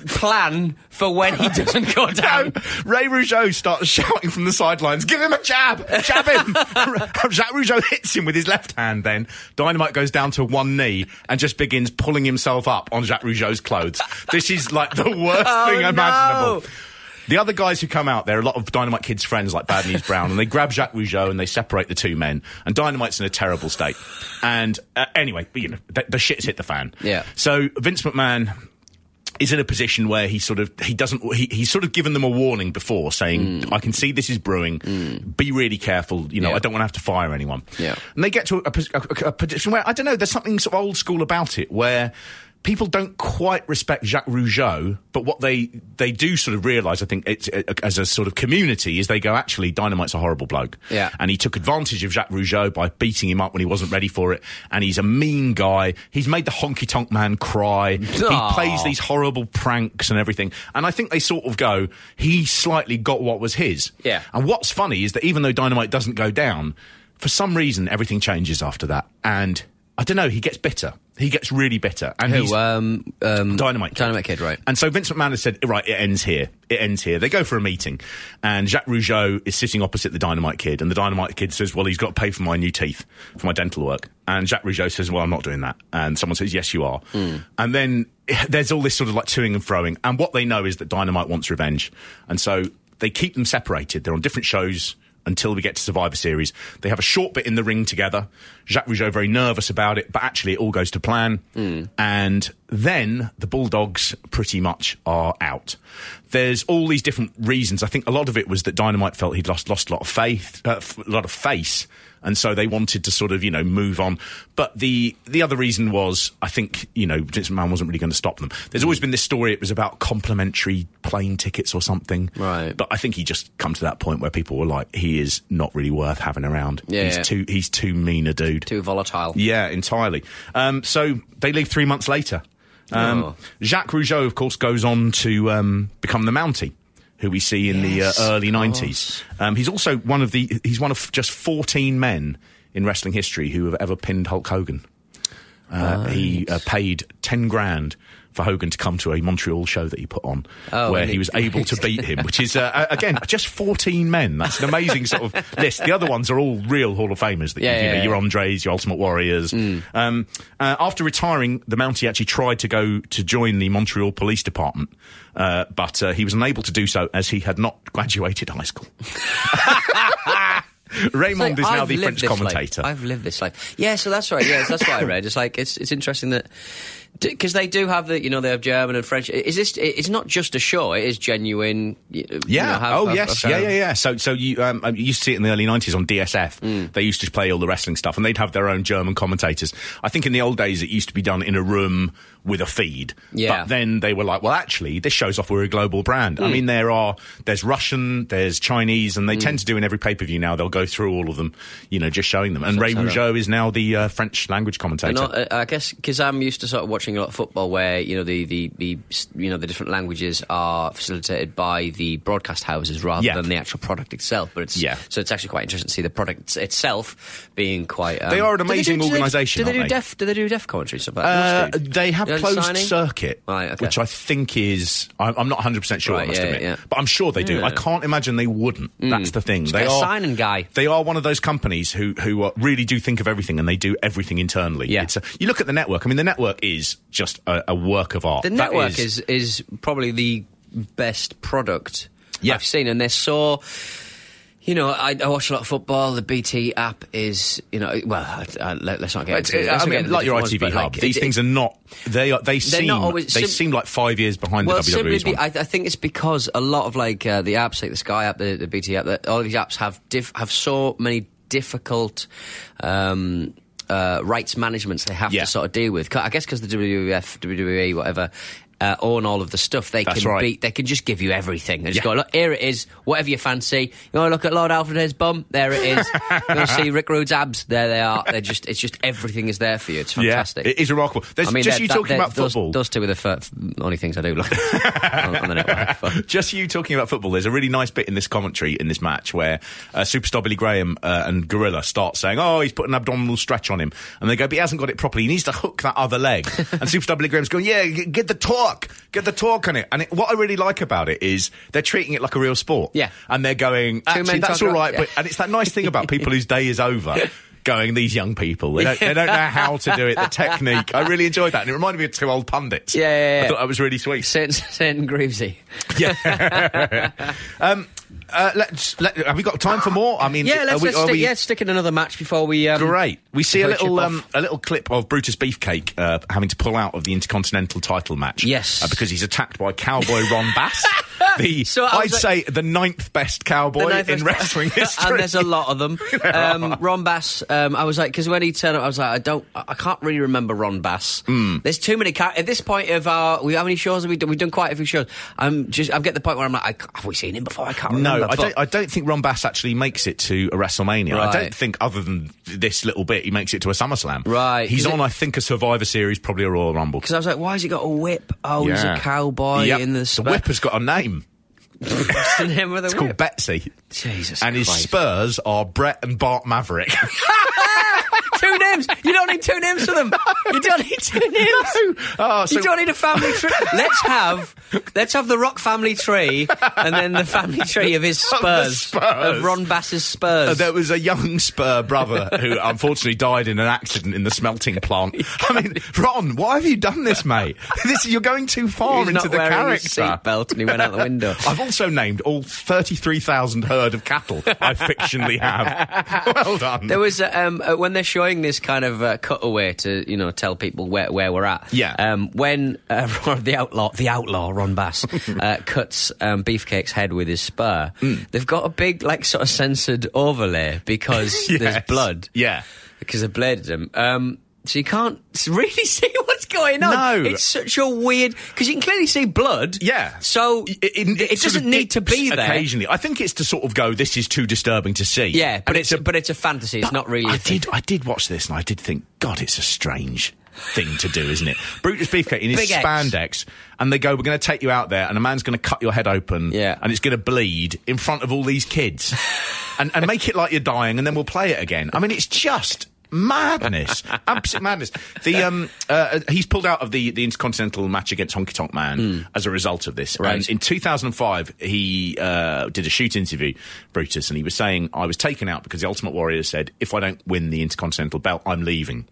[SPEAKER 2] plan for when he doesn't go down.
[SPEAKER 1] Ray Rougeau starts shouting from the sidelines, give him a jab, jab him. Jacques Rougeau hits him with his left hand then. Dynamite goes down to one knee and just begins pulling himself up on Jacques Rougeau's clothes. This is like the worst
[SPEAKER 2] Oh,
[SPEAKER 1] thing
[SPEAKER 2] no.
[SPEAKER 1] imaginable. The other guys who come out, there are a lot of Dynamite Kid's friends like Bad News Brown, and they grab Jacques Rougeau and they separate the two men. And Dynamite's in a terrible state. And uh, anyway, you know, the, the shit's hit the fan.
[SPEAKER 2] Yeah.
[SPEAKER 1] So Vince McMahon is in a position where he sort of he doesn't he, he's sort of given them a warning before saying hmm. I can see this is brewing. Hmm. Be really careful. You know
[SPEAKER 2] Yeah.
[SPEAKER 1] I don't want to have to fire anyone.
[SPEAKER 2] Yeah.
[SPEAKER 1] and they get to a, a, a, a position where I don't know there's something sort of old school about it where people don't quite respect Jacques Rougeau but what they they do sort of realise I think it's as a sort of community is they go actually Dynamite's a horrible bloke
[SPEAKER 2] Yeah.
[SPEAKER 1] and he took advantage of Jacques Rougeau by beating him up when he wasn't ready for it and he's a mean guy he's made the honky tonk man cry he plays these horrible pranks and everything. And I think they sort of go, he slightly got what was his.
[SPEAKER 2] Yeah.
[SPEAKER 1] And what's funny is that even though Dynamite doesn't go down, for some reason everything changes after that. And I don't know, he gets bitter. He gets really bitter. And he's,
[SPEAKER 2] um, um,
[SPEAKER 1] Dynamite Kid.
[SPEAKER 2] Dynamite Kid, right.
[SPEAKER 1] And so Vince McMahon has said, right, it ends here. It ends here. They go for a meeting, and Jacques Rougeau is sitting opposite the Dynamite Kid, and the Dynamite Kid says, well, he's got to pay for my new teeth, for my dental work. And Jacques Rougeau says, well, I'm not doing that. And someone says, yes, you are. And then there's all this sort of like toing and froing, and what they know is that Dynamite wants revenge. And so they keep them separated. They're on different shows until we get to Survivor Series. They have a short bit in the ring together. Jacques Rougeau very nervous about it, but actually it all goes to plan. And then the Bulldogs pretty much are out. There's all these different reasons. I think a lot of it was that Dynamite felt he'd lost lost a lot of faith, uh, a lot of face. And so they wanted to sort of, you know, move on. But the the other reason was, I think, you know, Vince McMahon wasn't really going to stop them. There's always been this story. It was about complimentary plane tickets or something.
[SPEAKER 2] Right.
[SPEAKER 1] But I think he just come to that point where people were like, he is not really worth having around.
[SPEAKER 2] Yeah.
[SPEAKER 1] He's too he's too mean a dude.
[SPEAKER 2] Too volatile.
[SPEAKER 1] Yeah, entirely. Um, so they leave three months later. Um,
[SPEAKER 2] Oh.
[SPEAKER 1] Jacques Rougeau, of course, goes on to um, become the Mountie, who we see in
[SPEAKER 2] Yes,
[SPEAKER 1] the uh, early nineties. Um, he's also one of the he's one of just fourteen men in wrestling history who have ever pinned Hulk Hogan. Uh, He uh, paid ten grand for Hogan to come to a Montreal show that he put on,
[SPEAKER 2] Oh,
[SPEAKER 1] where he was able to beat him, which is uh, again just fourteen men. That's an amazing sort of list. The other ones are all real Hall of Famers. That
[SPEAKER 2] Yeah,
[SPEAKER 1] you, you know,
[SPEAKER 2] yeah,
[SPEAKER 1] your. Andres, your Ultimate Warriors. Um, uh, after retiring, the Mountie actually tried to go to join the Montreal Police Department, uh, but uh, he was unable to do so as he had not graduated high school. Raymond is now
[SPEAKER 2] I've
[SPEAKER 1] the French commentator.
[SPEAKER 2] Life. I've lived this life. Yeah, so that's right. Yeah, that's what I read. It's like it's it's interesting that because they do have the you know they have German and French. Is this? It's not just a show. It is genuine. y- you
[SPEAKER 1] Yeah.
[SPEAKER 2] know, have-
[SPEAKER 1] oh,
[SPEAKER 2] have-
[SPEAKER 1] yes.
[SPEAKER 2] have-
[SPEAKER 1] yeah, yeah, yeah. So, so you, um, you used to see it in the early '90s on DSF.
[SPEAKER 2] Mm.
[SPEAKER 1] They used to play all the wrestling stuff, and they'd have their own German commentators. I think in the old days it used to be done in a room with a feed.
[SPEAKER 2] Yeah.
[SPEAKER 1] But then they were like, well, actually, this shows off we're a global brand.
[SPEAKER 2] Mm.
[SPEAKER 1] I mean, there are there's Russian, there's Chinese, and they tend to do in every pay per view now. They'll go through all of them, you know, just showing them. And Ray. Rougeau is now the uh, French language commentator.
[SPEAKER 2] know, uh, I guess because I'm used to sort of watching a lot of football where you know the, the, the you know the different languages are facilitated by the broadcast houses rather
[SPEAKER 1] Yeah.
[SPEAKER 2] than the actual product itself. But it's
[SPEAKER 1] Yeah.
[SPEAKER 2] so it's actually quite interesting to see the product itself being quite. Um,
[SPEAKER 1] They are an amazing
[SPEAKER 2] do- do they-
[SPEAKER 1] organisation,
[SPEAKER 2] Do they do
[SPEAKER 1] aren't
[SPEAKER 2] deaf? Do they do deaf commentary stuff? Like
[SPEAKER 1] Uh,
[SPEAKER 2] do.
[SPEAKER 1] they have Closed
[SPEAKER 2] signing?
[SPEAKER 1] circuit,
[SPEAKER 2] Right, okay.
[SPEAKER 1] which I think is. I'm, I'm not 100 percent sure. I must
[SPEAKER 2] yeah,
[SPEAKER 1] admit,
[SPEAKER 2] yeah.
[SPEAKER 1] but I'm sure they do.
[SPEAKER 2] Yeah. Mm.
[SPEAKER 1] I can't imagine they wouldn't. That's the thing. they are
[SPEAKER 2] signing guy.
[SPEAKER 1] They are one of those companies who who really do think of everything and they do everything internally.
[SPEAKER 2] Yeah.
[SPEAKER 1] It's a, you look at the network. I mean, the network is just a, a work of art.
[SPEAKER 2] The
[SPEAKER 1] That
[SPEAKER 2] network is is probably the best product
[SPEAKER 1] Yeah.
[SPEAKER 2] I've seen, and they're so. You know, I, I watch a lot of football. The BT app is, you know, well, I, I, let, us not get into. it.
[SPEAKER 1] I mean, like your ITV
[SPEAKER 2] ones,
[SPEAKER 1] hub,
[SPEAKER 2] like,
[SPEAKER 1] these
[SPEAKER 2] it-
[SPEAKER 1] things are not. They are. They seem.
[SPEAKER 2] not always
[SPEAKER 1] they
[SPEAKER 2] sim-
[SPEAKER 1] seem like five years behind
[SPEAKER 2] well,
[SPEAKER 1] the WWE's
[SPEAKER 2] be. I, I think it's because a lot of like uh, the apps, like the Sky app, the, the BT app, that all of these apps have diff- have so many difficult um, uh, rights managements they have
[SPEAKER 1] Yeah.
[SPEAKER 2] to sort of deal with. I guess because the WWF, WWE, whatever. Uh, own all of the stuff. They
[SPEAKER 1] That's
[SPEAKER 2] can
[SPEAKER 1] right.
[SPEAKER 2] be. They can just give you everything. They just
[SPEAKER 1] Yeah.
[SPEAKER 2] go, look, here it is. Whatever you fancy. You want to look at Lord Alfred his bum? There it is. you want to see Rick Rude's abs? There they are. They're just. It's just everything is there for you. It's fantastic.
[SPEAKER 1] Yeah, it is remarkable. There's
[SPEAKER 2] I mean,
[SPEAKER 1] just you
[SPEAKER 2] that-
[SPEAKER 1] talking about
[SPEAKER 2] those,
[SPEAKER 1] football.
[SPEAKER 2] Those two are the f- only things I do look on, on the network. But-
[SPEAKER 1] Just you talking about football. There's a really nice bit in this commentary in this match where uh, superstar Billy Graham uh, and Gorilla start saying, "Oh, he's put an abdominal stretch on him," and they go, "But he hasn't got it properly. He needs to hook that other leg." and superstar Billy Graham's going, "Yeah, get the torque, get the talk on it." And it, what I really like about it is they're treating it like a real sport.
[SPEAKER 2] Yeah.
[SPEAKER 1] and they're going, "Actually, that's all right.
[SPEAKER 2] yeah.
[SPEAKER 1] But and it's that nice thing about people whose day is over. Going, these young people, they don't, they don't know how to do it, the technique. I really enjoyed that. And it reminded me of two old pundits.
[SPEAKER 2] Yeah, yeah,
[SPEAKER 1] I thought that was really sweet.
[SPEAKER 2] Saint, Saint Greavsie. Yeah.
[SPEAKER 1] um, uh, let's, let, have we got time for more? I mean,
[SPEAKER 2] Yeah, let's,
[SPEAKER 1] we,
[SPEAKER 2] let's stick,
[SPEAKER 1] we-
[SPEAKER 2] yeah, stick in another match before we. Um,
[SPEAKER 1] Great. We see a little um, a little clip of Brutus Beefcake uh, having to pull out of the Intercontinental title match.
[SPEAKER 2] Yes.
[SPEAKER 1] uh, because he's attacked by Cowboy Ron Bass, the
[SPEAKER 2] So
[SPEAKER 1] I'd
[SPEAKER 2] like-
[SPEAKER 1] say the ninth best cowboy
[SPEAKER 2] ninth
[SPEAKER 1] in
[SPEAKER 2] best-
[SPEAKER 1] wrestling history.
[SPEAKER 2] and there's a lot of them. Um, Ron Bass. Um, I was like, because when he turned up, I was like, I don't, I can't really remember Ron Bass.
[SPEAKER 1] Hmm.
[SPEAKER 2] There's too many. At this point of our, we how many shows have we done? We've done quite a few shows. I'm just, I'm getting the point where I'm like, I, have we seen him before? I can't remember.
[SPEAKER 1] No, I don't. I don't think Ron Bass actually makes it to a WrestleMania. I don't think, other than this little bit, he makes it to a SummerSlam.
[SPEAKER 2] Right.
[SPEAKER 1] He's on,
[SPEAKER 2] it-
[SPEAKER 1] I think, a Survivor Series, probably a Royal Rumble.
[SPEAKER 2] Because I was like, why has he got a whip? Oh, he's a cowboy
[SPEAKER 1] Yep.
[SPEAKER 2] in the.
[SPEAKER 1] the whip has got a name.
[SPEAKER 2] What's the name of the
[SPEAKER 1] It's
[SPEAKER 2] whip?
[SPEAKER 1] called Betsy.
[SPEAKER 2] Jesus
[SPEAKER 1] and his spurs are Brett and Bart Maverick.
[SPEAKER 2] two names. You don't need two names for them. You don't need two names.
[SPEAKER 1] Oh, so-
[SPEAKER 2] you don't need a family tree. Let's have let's have the Rock family tree, and then the family tree of his Spurs,
[SPEAKER 1] Spurs.
[SPEAKER 2] of Ron Bass's Spurs.
[SPEAKER 1] Uh, there was a young Spur brother who unfortunately died in an accident in the smelting plant. I mean, Ron, why have you done this, mate? This you're going too far
[SPEAKER 2] He's
[SPEAKER 1] into the character.
[SPEAKER 2] seatbelt, and he went out the window.
[SPEAKER 1] I've also named all 33,000 herd of cattle I fictionally have. well done.
[SPEAKER 2] There was uh, um, uh, when they're showing this kind of uh, cutaway to you know tell people where, where we're at.
[SPEAKER 1] Yeah.
[SPEAKER 2] Um, when uh, the outlaw, the outlaw Ron Bass, uh, cuts um, Beefcake's head with his spur,
[SPEAKER 1] Mm.
[SPEAKER 2] they've got a big like sort of censored overlay because there's blood.
[SPEAKER 1] Yeah.
[SPEAKER 2] Because they bladed him. Um, so you can't really see what's going on.
[SPEAKER 1] No.
[SPEAKER 2] it's such a weird because you can clearly see blood.
[SPEAKER 1] Yeah.
[SPEAKER 2] So
[SPEAKER 1] It,
[SPEAKER 2] it,
[SPEAKER 1] it sort
[SPEAKER 2] doesn't need to be there.
[SPEAKER 1] Occasionally, I think it's to sort of go. This is too disturbing to see.
[SPEAKER 2] Yeah, but
[SPEAKER 1] And
[SPEAKER 2] it's, a, but it's a fantasy. It's not really.
[SPEAKER 1] I did. I did watch this, and I did think, God, it's a strange thing to do, isn't it? Brutus Beefcake in his
[SPEAKER 2] Big X.
[SPEAKER 1] spandex, and they go, "We're going to take you out there, and a man's going to cut your head open,
[SPEAKER 2] Yeah.
[SPEAKER 1] and it's going to bleed in front of all these kids, and, and make it like you're dying, and then we'll play it again." I mean, it's just. Madness, absolute madness. The um, uh, he's pulled out of the, the Intercontinental match against Honky Tonk Man as a result of this.
[SPEAKER 2] Hmm. Right.
[SPEAKER 1] And in 2005, he uh, did a shoot interview, Brutus, and he was saying, I was taken out because the Ultimate Warrior said, if I don't win the Intercontinental belt, I'm leaving.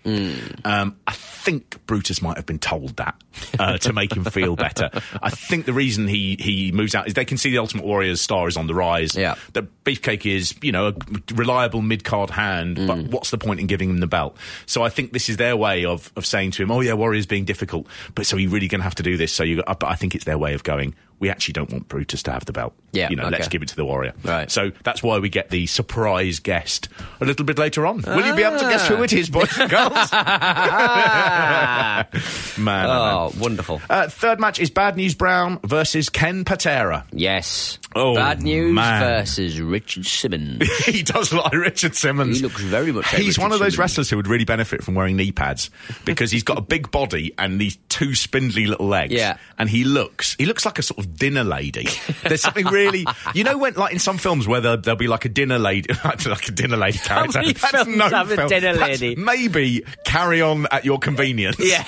[SPEAKER 1] Um, I think Brutus might have been told that uh, to make him feel better. I think the reason he, he moves out is they can see the Ultimate Warrior's star is on the rise.
[SPEAKER 2] Yeah.
[SPEAKER 1] That Beefcake is, you know, a reliable mid card hand, but what's the point in giving him the belt? So I think this is their way of, of saying to him, oh, yeah, Warrior's being difficult, but so you're really going to have to do this. So you, but I think it's their way of going, we actually don't want Brutus to have the belt.
[SPEAKER 2] Yeah,
[SPEAKER 1] You know, let's give it to the Warrior.
[SPEAKER 2] Right.
[SPEAKER 1] So that's why we get the surprise guest a little bit later on. Will you be able to guess who it is, boys and girls? man, oh, man.
[SPEAKER 2] Oh, wonderful.
[SPEAKER 1] Uh, third match is Bad News Brown versus Ken Patera.
[SPEAKER 2] Yes.
[SPEAKER 1] Oh,
[SPEAKER 2] Bad news
[SPEAKER 1] man.
[SPEAKER 2] versus Richard Simmons.
[SPEAKER 1] he does look like Richard Simmons.
[SPEAKER 2] He looks very much like
[SPEAKER 1] He's
[SPEAKER 2] Richard
[SPEAKER 1] one of those
[SPEAKER 2] Simmons.
[SPEAKER 1] wrestlers who would really benefit from wearing knee pads because he's got a big body and these two spindly little legs.
[SPEAKER 2] Yeah.
[SPEAKER 1] And he looks he looks like a sort of dinner lady. There's something really you know when like in some films where there, there'll be like a dinner lady like a dinner lady character.
[SPEAKER 2] many films have a dinner
[SPEAKER 1] That's
[SPEAKER 2] lady?
[SPEAKER 1] maybe carry on at your convenience.
[SPEAKER 2] Yeah.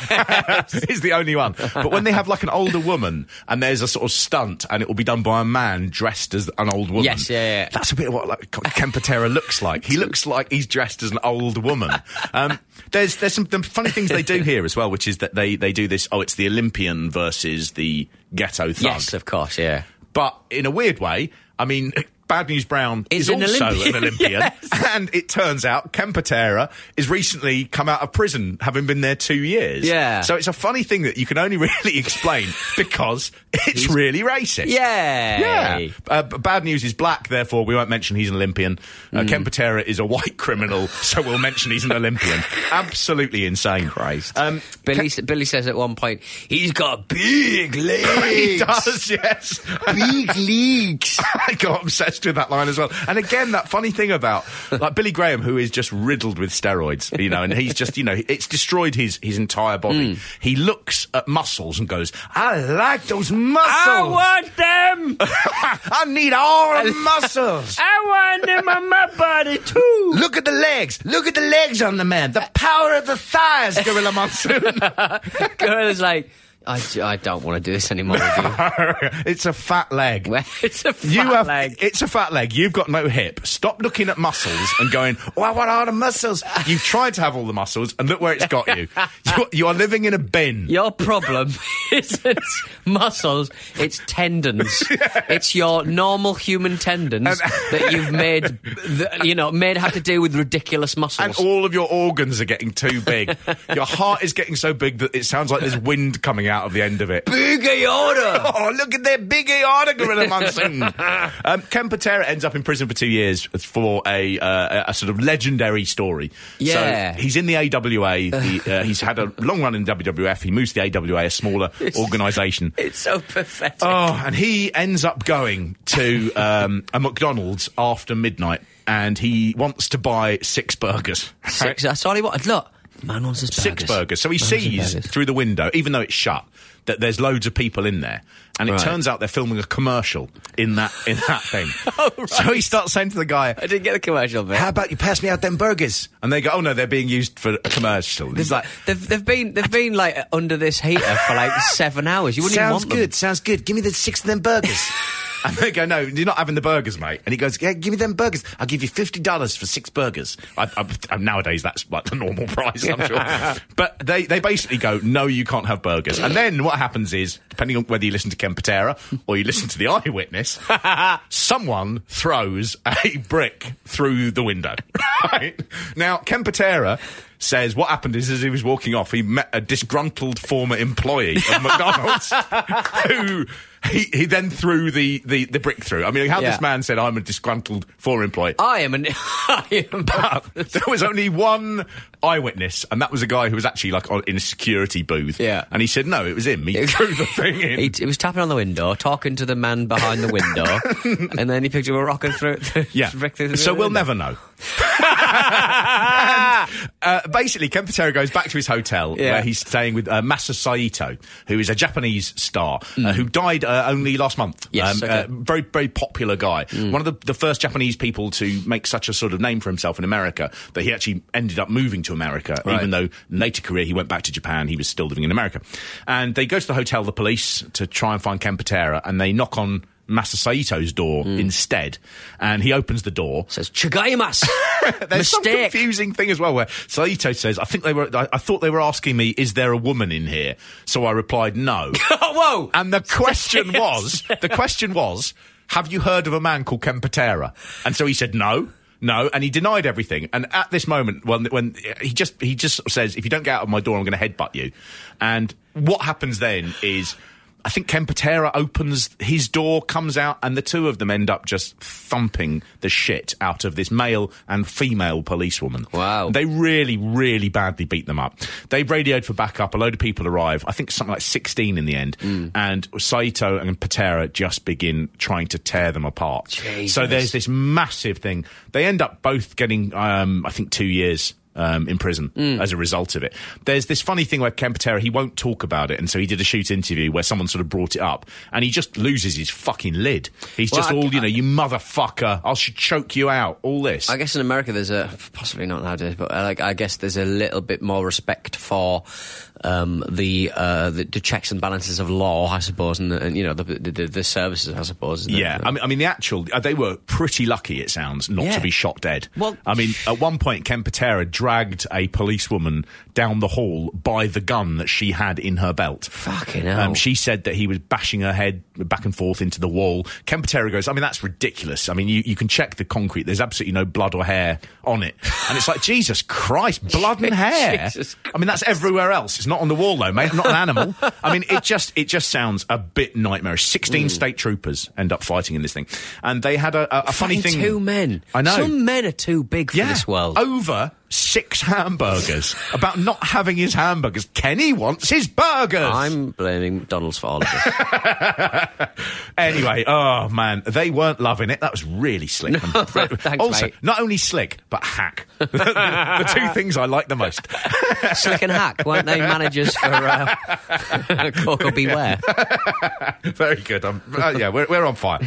[SPEAKER 1] is the only one. But when they have like an older woman and there's a sort of stunt and it will be done by a man dressed as an old woman.
[SPEAKER 2] Yes, yeah, yeah.
[SPEAKER 1] That's a bit of what like Ken Patera looks like. He looks like he's dressed as an old woman. Um, there's there's some the funny things they do here as well, which is that they they do this. Oh, it's the Olympian versus the ghetto thug.
[SPEAKER 2] yes, of course, yeah.
[SPEAKER 1] But in a weird way, I mean. Bad News Brown
[SPEAKER 2] Is
[SPEAKER 1] is,
[SPEAKER 2] an
[SPEAKER 1] also
[SPEAKER 2] Olympian,
[SPEAKER 1] an Olympian,
[SPEAKER 2] yes.
[SPEAKER 1] and it turns out Ken Patera is recently come out of prison, having been there two years.
[SPEAKER 2] Yeah.
[SPEAKER 1] So it's a funny thing that you can only really explain because it's really racist.
[SPEAKER 2] Yay!
[SPEAKER 1] Yeah. Uh, bad news is black, therefore we won't mention he's an Olympian. Uh. Ken is a white criminal, so we'll mention he's an Olympian. Absolutely insane.
[SPEAKER 2] Christ.
[SPEAKER 1] Um,
[SPEAKER 2] Billy, Billy says at one point, he's got big legs.
[SPEAKER 1] he does, yes.
[SPEAKER 2] Big legs.
[SPEAKER 1] I got obsessed with that line as well. And again, that funny thing about like Billy Graham, who is just riddled with steroids, you know, and he's just, you know, it's destroyed his his entire body. Hmm. He looks at muscles and goes, "I like those muscles.
[SPEAKER 2] I want them!
[SPEAKER 1] I need all the muscles."
[SPEAKER 2] I want them on my body too!
[SPEAKER 1] Look at the legs. Look at the legs on the man. The power of the thighs, Gorilla Monsoon.
[SPEAKER 2] Girl is like, I, I don't want to do this anymore with you.
[SPEAKER 1] it's a fat leg.
[SPEAKER 2] It's a fat
[SPEAKER 1] You have,
[SPEAKER 2] leg.
[SPEAKER 1] It's a fat leg. You've got no hip. Stop looking at muscles and going, oh, what are the muscles. You've tried to have all the muscles, and look where it's got you. You're, you are living in a bin.
[SPEAKER 2] Your problem isn't muscles, it's tendons. It's your normal human tendons that you've made, you know, made have to do with ridiculous muscles.
[SPEAKER 1] And all of your organs are getting too big. your heart is getting so big that it sounds like there's wind coming out of the end of it.
[SPEAKER 2] Big aorta!
[SPEAKER 1] Oh, look at that big aorta, Gorilla Monsoon. um, Ken Patera ends up in prison for two years for a, uh, a sort of legendary story.
[SPEAKER 2] Yeah.
[SPEAKER 1] So he's in the AWA. The, uh, he's had a long run in WWF. He moves to the AWA, a smaller organisation.
[SPEAKER 2] It's so pathetic.
[SPEAKER 1] Oh, and he ends up going to um, a McDonald's after midnight, and he wants to buy six burgers.
[SPEAKER 2] Six, that's all he wanted. Look, man wants his burgers.
[SPEAKER 1] Six burgers. So he
[SPEAKER 2] Man
[SPEAKER 1] sees through the window, even though it's shut, that there's loads of people in there. And it
[SPEAKER 2] Right.
[SPEAKER 1] turns out they're filming a commercial in that in that thing.
[SPEAKER 2] Oh, right.
[SPEAKER 1] So he starts saying to the guy,
[SPEAKER 2] I didn't get the commercial bit.
[SPEAKER 1] "How about you pass me out them burgers?" And they go, "Oh no, they're being used for a commercial." He's like,
[SPEAKER 2] They've, they've been they've been like under this heater for like seven hours. You wouldn't even
[SPEAKER 1] "Sounds
[SPEAKER 2] want them.
[SPEAKER 1] good, sounds good. Give me the six of them burgers." And they go, no, you're not having the burgers, mate. And he goes, yeah, give me them burgers. I'll give you fifty dollars for six burgers. I, I, nowadays, that's like the normal price, I'm sure. but they, they basically go, no, you can't have burgers. And then what happens is, depending on whether you listen to Ken Patera or you listen to the eyewitness, someone throws a brick through the window. Right now, Ken Patera. Says what happened is as he was walking off, he met a disgruntled former employee of McDonald's who he, he then threw the, the, the brick through. I mean, how
[SPEAKER 2] Yeah.
[SPEAKER 1] this man said, I'm a disgruntled former employee.
[SPEAKER 2] I am an. I am.
[SPEAKER 1] But there was only one eyewitness, and that was a guy who was actually like on, in a security booth.
[SPEAKER 2] Yeah.
[SPEAKER 1] And he said, no, it was him. He threw the thing in.
[SPEAKER 2] He, he was tapping on the window, talking to the man behind the window, and then he picked up a rock and threw it. Through,
[SPEAKER 1] yeah.
[SPEAKER 2] through
[SPEAKER 1] So we'll never know. And, uh, basically, Ken Patera goes back to his hotel
[SPEAKER 2] Yeah.
[SPEAKER 1] where he's staying with uh, Masa Saito, who is a Japanese star uh, who died uh, only last month.
[SPEAKER 2] Yes, okay. Hmm.
[SPEAKER 1] uh, very, very popular guy. One of the, the first Japanese people to make such a sort of name for himself in America that he actually ended up moving to America,
[SPEAKER 2] Right.
[SPEAKER 1] even though later career he went back to Japan. He was still living in America. And they go to the hotel, the police, to try and find Ken Patera, and they knock on Masa Saito's door
[SPEAKER 2] Hmm.
[SPEAKER 1] instead. And he opens the door.
[SPEAKER 2] Says chagaimas.
[SPEAKER 1] There's some confusing thing as well where Saito says, I think they were, I, I thought they were asking me, is there a woman in here? So I replied, no.
[SPEAKER 2] Whoa!
[SPEAKER 1] and the question was, the question was, have you heard of a man called Ken Patera? And so he said, no. No, and he denied everything. And at this moment, when when he just he just says, "If you don't get out of my door, I'm going to headbutt you." And what happens then is I think Ken Patera opens his door, comes out, and the two of them end up just thumping the shit out of this male and female policewoman.
[SPEAKER 2] Wow.
[SPEAKER 1] They really, really badly beat them up. They radioed for backup. A load of people arrive. I think something like 16 in the end.
[SPEAKER 2] Mm.
[SPEAKER 1] And Saito and Patera just begin trying to tear them apart.
[SPEAKER 2] Jesus.
[SPEAKER 1] So there's this massive thing. They end up both getting, um, I think, two years. Um, in prison
[SPEAKER 2] Mm.
[SPEAKER 1] as a result of it. There's this funny thing where Ken Patera, he won't talk about it, and so he did a shoot interview where someone sort of brought it up, and he just loses his fucking lid. He's
[SPEAKER 2] Well,
[SPEAKER 1] just
[SPEAKER 2] I-
[SPEAKER 1] all, you know, you motherfucker, I should choke you out, all this.
[SPEAKER 2] I guess in America there's a possibly not nowadays, but uh, like I guess there's a little bit more respect for um, the, uh, the the checks and balances of law, I suppose, and, the, and you know the, the the services, I suppose.
[SPEAKER 1] Yeah, I mean, I mean, the actual uh, they were pretty lucky. It sounds not
[SPEAKER 2] Yeah.
[SPEAKER 1] to be shot dead.
[SPEAKER 2] Well-
[SPEAKER 1] I mean, at one point, Ken Patera dragged a policewoman down the hall by the gun that she had in her belt.
[SPEAKER 2] Fucking hell.
[SPEAKER 1] Um, she said that he was bashing her head back and forth into the wall. Ken Patera goes, I mean, that's ridiculous. I mean, you, you can check the concrete. There's absolutely no blood or hair on it. And it's like, Jesus Christ, blood and hair. I mean, that's everywhere else. It's not on the wall though, mate. I'm not an animal. I mean, it just it just sounds a bit nightmarish. Sixteen mm. state troopers end up fighting in this thing, and they had a, a, a funny thing.
[SPEAKER 2] Two men.
[SPEAKER 1] I know.
[SPEAKER 2] Some men are too big for
[SPEAKER 1] yeah,
[SPEAKER 2] this world.
[SPEAKER 1] over six hamburgers about not having his hamburgers. Kenny wants his burgers.
[SPEAKER 2] I'm blaming McDonald's for all of this.
[SPEAKER 1] Anyway, oh man, they weren't loving it. That was really slick. And-
[SPEAKER 2] thanks,
[SPEAKER 1] also,
[SPEAKER 2] mate.
[SPEAKER 1] not only slick, but hack. the, the two things I like the most.
[SPEAKER 2] Slick and Hack, weren't they managers for uh, Koko B. Ware?
[SPEAKER 1] Very good. I'm, uh, yeah, we're, we're on fire.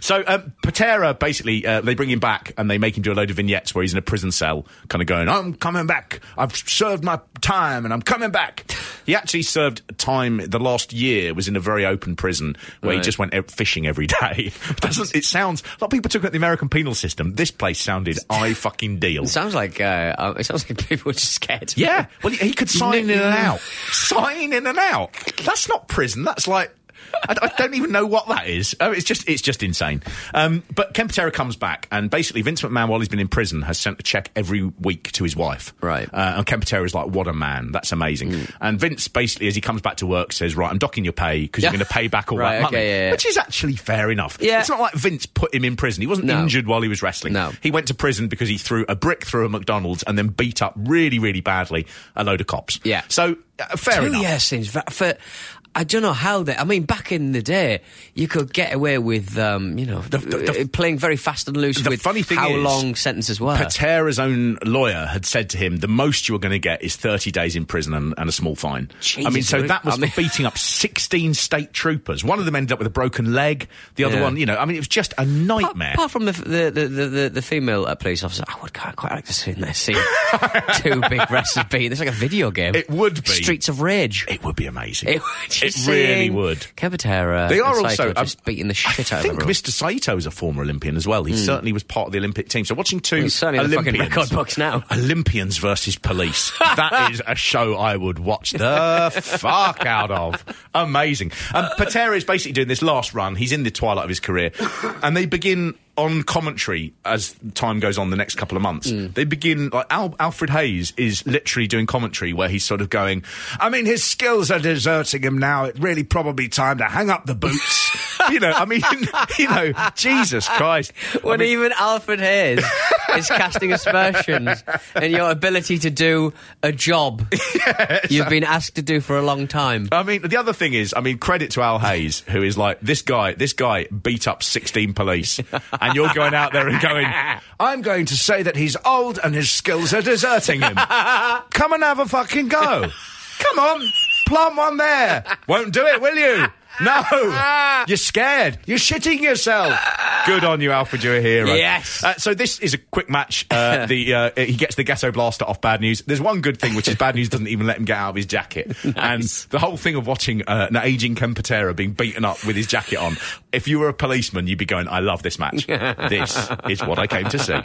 [SPEAKER 1] so um, Patera basically uh, they bring him back and they make him do a load of vignettes where he's in a prison cell, kind of going, "I'm coming back. I've served my time and I'm coming back." He actually served time. The last year was in a very open prison where he just went e- fishing every day. Doesn't it sounds? A lot of people took at the American penal system. This place sounded I fucking deal.
[SPEAKER 2] It sounds like uh, uh, it sounds like people were just scared.
[SPEAKER 1] Yeah, well, he, he could sign in and out. Sign in and out. That's not prison. That's like. I, I don't even know what that is. Oh, it's just it's just insane. Um, but Ken Patera comes back, and basically Vince McMahon, while he's been in prison, has sent a check every week to his wife.
[SPEAKER 2] Right.
[SPEAKER 1] Uh, and Ken Patera is like, "What a man! That's amazing." And Vince basically, as he comes back to work, says, "Right, I'm docking your pay because
[SPEAKER 2] Yeah.
[SPEAKER 1] you're going to pay back all
[SPEAKER 2] Right,
[SPEAKER 1] that
[SPEAKER 2] okay,
[SPEAKER 1] money,"
[SPEAKER 2] yeah, yeah.
[SPEAKER 1] which is actually fair enough.
[SPEAKER 2] Yeah.
[SPEAKER 1] It's not like Vince put him in prison. He wasn't
[SPEAKER 2] No.
[SPEAKER 1] injured while he was wrestling.
[SPEAKER 2] No.
[SPEAKER 1] He went to prison because he threw a brick through a McDonald's and then beat up really, really badly a load of cops.
[SPEAKER 2] Yeah.
[SPEAKER 1] So uh, fair
[SPEAKER 2] Two
[SPEAKER 1] enough.
[SPEAKER 2] years seems va- for. I don't know how they. I mean, back in the day, you could get away with, um, you know,
[SPEAKER 1] the- the-
[SPEAKER 2] uh, playing very fast and loose
[SPEAKER 1] the
[SPEAKER 2] with
[SPEAKER 1] funny thing
[SPEAKER 2] how
[SPEAKER 1] is,
[SPEAKER 2] long sentences were.
[SPEAKER 1] Patera's own lawyer had said to him, the most you're going to get is 30 days in prison and, and a small fine. I mean, so that was
[SPEAKER 2] I mean-
[SPEAKER 1] beating up 16 state troopers. One of them ended up with a broken leg. The other
[SPEAKER 2] Yeah.
[SPEAKER 1] one, you know, I mean, it was just a nightmare.
[SPEAKER 2] Apart from the the the, the, the, the female uh, police officer, I would quite, quite like to see in there see two big wrestlers beating. It's like a video game.
[SPEAKER 1] It would be.
[SPEAKER 2] Streets of Rage.
[SPEAKER 1] It would be amazing.
[SPEAKER 2] It,
[SPEAKER 1] It really would.
[SPEAKER 2] Ken Patera.
[SPEAKER 1] They are also um,
[SPEAKER 2] beating the shit
[SPEAKER 1] I
[SPEAKER 2] out
[SPEAKER 1] think
[SPEAKER 2] of everyone.
[SPEAKER 1] Mr. Saito is a former Olympian as well. He certainly was part of the Olympic team. So watching two
[SPEAKER 2] He's certainly in the fucking
[SPEAKER 1] Olympians,
[SPEAKER 2] record books now.
[SPEAKER 1] Olympians versus police. that is a show I would watch the fuck out of. Amazing. Um, Patera is basically doing this last run. He's in the twilight of his career, and they begin on commentary as time goes on the next couple of months.
[SPEAKER 2] Mm.
[SPEAKER 1] They begin like Al- Alfred Hayes is literally doing commentary where he's sort of going, I mean, his skills are deserting him now. It really probably time to hang up the boots. You know, I mean, you know, Jesus Christ. I
[SPEAKER 2] When
[SPEAKER 1] mean-
[SPEAKER 2] even Alfred Hayes is casting aspersions in your ability to do a job you've been asked to do for a long time.
[SPEAKER 1] I mean, the other thing is, I mean, credit to Al Hayes, who is like, this guy, this guy beat up 16 police. And you're going out there and going, I'm going to say that he's old and his skills are deserting him. Come and have a fucking go. Come on, plant one there. Won't do it, will you? No, you're scared. You're shitting yourself. Good on you, Alfred. You're a hero.
[SPEAKER 2] Yes.
[SPEAKER 1] Uh, so this is a quick match. Uh, the uh, he gets the ghetto blaster off Bad News. There's one good thing, which is Bad News doesn't even let him get out of his jacket. And the whole thing of watching uh, an aging Ken Patera being beaten up with his jacket on. If you were a policeman, you'd be going, "I love this match. this is what I came to see."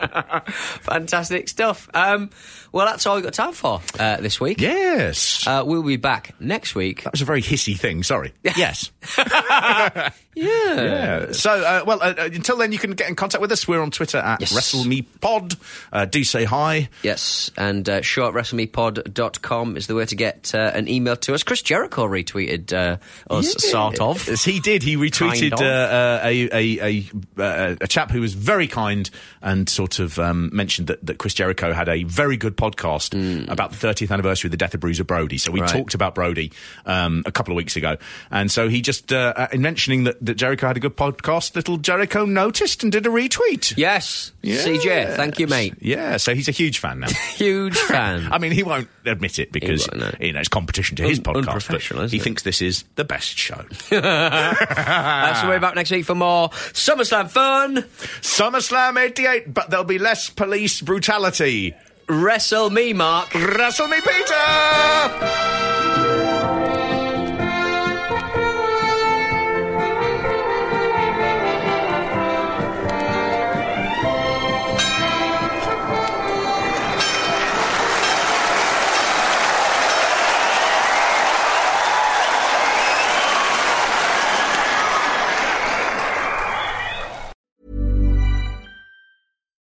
[SPEAKER 2] Fantastic stuff. Um, well, that's all we've got time for uh, this week.
[SPEAKER 1] Yes.
[SPEAKER 2] Uh, we'll be back next week.
[SPEAKER 1] that was a very hissy thing. Sorry. Yes. Yeah. So, uh, well, uh, uh, until then, you can get in contact with us. We're on Twitter at
[SPEAKER 2] Yes.
[SPEAKER 1] WrestleMePod. Uh, do say hi.
[SPEAKER 2] Yes, and uh, show at WrestleMePod.com is the way to get uh, an email to us. Chris Jericho retweeted uh, us, sort of.
[SPEAKER 1] Yes, he did. He retweeted
[SPEAKER 2] Kind of.
[SPEAKER 1] a, a, a, a chap who was very kind and sort of um, mentioned that, that Chris Jericho had a very good podcast about the 30th anniversary of the death of Bruiser Brody. So we.
[SPEAKER 2] Right.
[SPEAKER 1] talked about Brody um, a couple of weeks ago. And so he just, uh, uh, in mentioning that, that Jericho had a good podcast, little Jericho noticed and did a retweet.
[SPEAKER 2] Yes, CJ, thank you, mate.
[SPEAKER 1] Yeah, so he's a huge fan now.
[SPEAKER 2] Huge fan.
[SPEAKER 1] I mean, he won't admit it because
[SPEAKER 2] won't, no.
[SPEAKER 1] you know it's competition to his
[SPEAKER 2] Un-
[SPEAKER 1] podcast.
[SPEAKER 2] unprofessional,
[SPEAKER 1] But
[SPEAKER 2] isn't
[SPEAKER 1] he
[SPEAKER 2] it?
[SPEAKER 1] thinks this is the best show.
[SPEAKER 2] Uh, so we're back next week for more SummerSlam fun.
[SPEAKER 1] SummerSlam '88, but there'll be less police brutality.
[SPEAKER 2] Wrestle me, Mark.
[SPEAKER 1] Wrestle me, Peter.